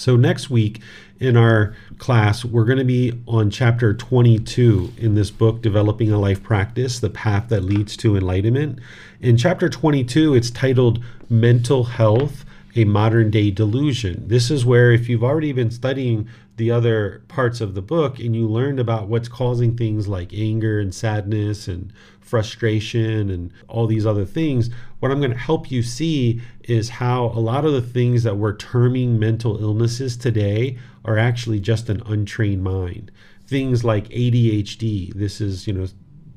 So, next week in our class, we're going to be on chapter 22 in this book, Developing a Life Practice The Path That Leads to Enlightenment. In chapter 22, it's titled Mental Health a modern day delusion. This is where, if you've already been studying the other parts of the book and you learned about what's causing things like anger and sadness and frustration and all these other things, what I'm going to help you see is how a lot of the things that we're terming mental illnesses today are actually just an untrained mind. Things like ADHD, this is, you know,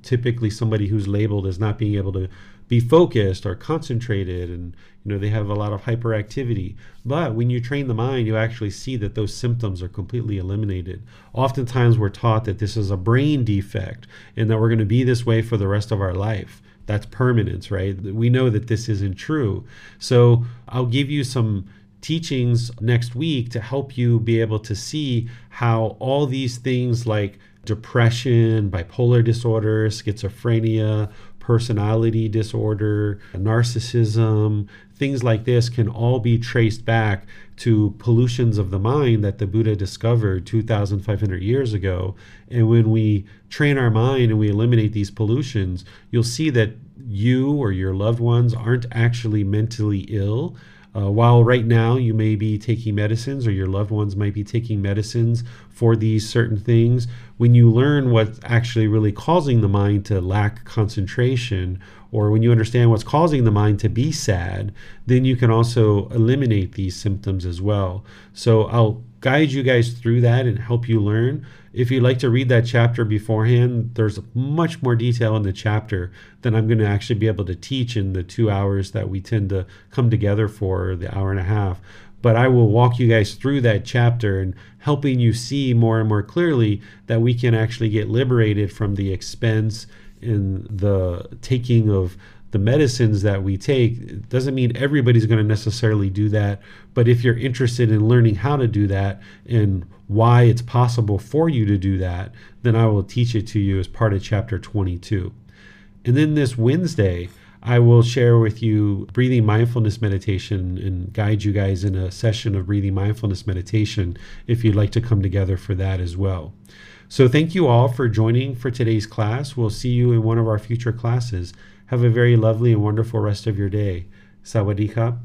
typically somebody who's labeled as not being able to be focused or concentrated and you know they have a lot of hyperactivity. But when you train the mind you actually see that those symptoms are completely eliminated. Oftentimes we're taught that this is a brain defect and that we're going to be this way for the rest of our life. That's permanence right? We know that this isn't true. So i'll give you some teachings next week to help you be able to see how all these things like depression, bipolar disorder, schizophrenia, personality disorder, narcissism, things like this can all be traced back to pollutions of the mind that the Buddha discovered 2,500 years ago. And when we train our mind and we eliminate these pollutions, you'll see that you or your loved ones aren't actually mentally ill uh, while right now you may be taking medicines or your loved ones might be taking medicines for these certain things, when you learn what's actually really causing the mind to lack concentration, or when you understand what's causing the mind to be sad, then you can also eliminate these symptoms as well. So I'll guide you guys through that and help you learn. If you'd like to read that chapter beforehand, there's much more detail in the chapter than I'm going to actually be able to teach in the two hours that we tend to come together for, the hour and a half. But I will walk you guys through that chapter and helping you see more and more clearly that we can actually get liberated from the expense and the taking of the medicines that we take doesn't mean everybody's going to necessarily do that but if you're interested in learning how to do that and why it's possible for you to do that then i will teach it to you as part of chapter 22 and then this wednesday i will share with you breathing mindfulness meditation and guide you guys in a session of breathing mindfulness meditation if you'd like to come together for that as well. So thank you all for joining for today's class. We'll see you in one of our future classes have a very lovely and wonderful rest of your day. Sawadee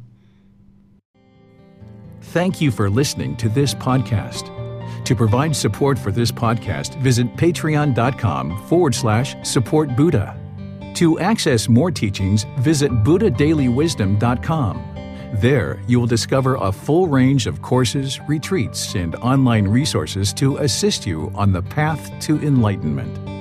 Thank you for listening to this podcast. To provide support for this podcast, visit patreon.com forward slash support Buddha. To access more teachings, visit buddhadailywisdom.com. There, you will discover a full range of courses, retreats, and online resources to assist you on the path to enlightenment.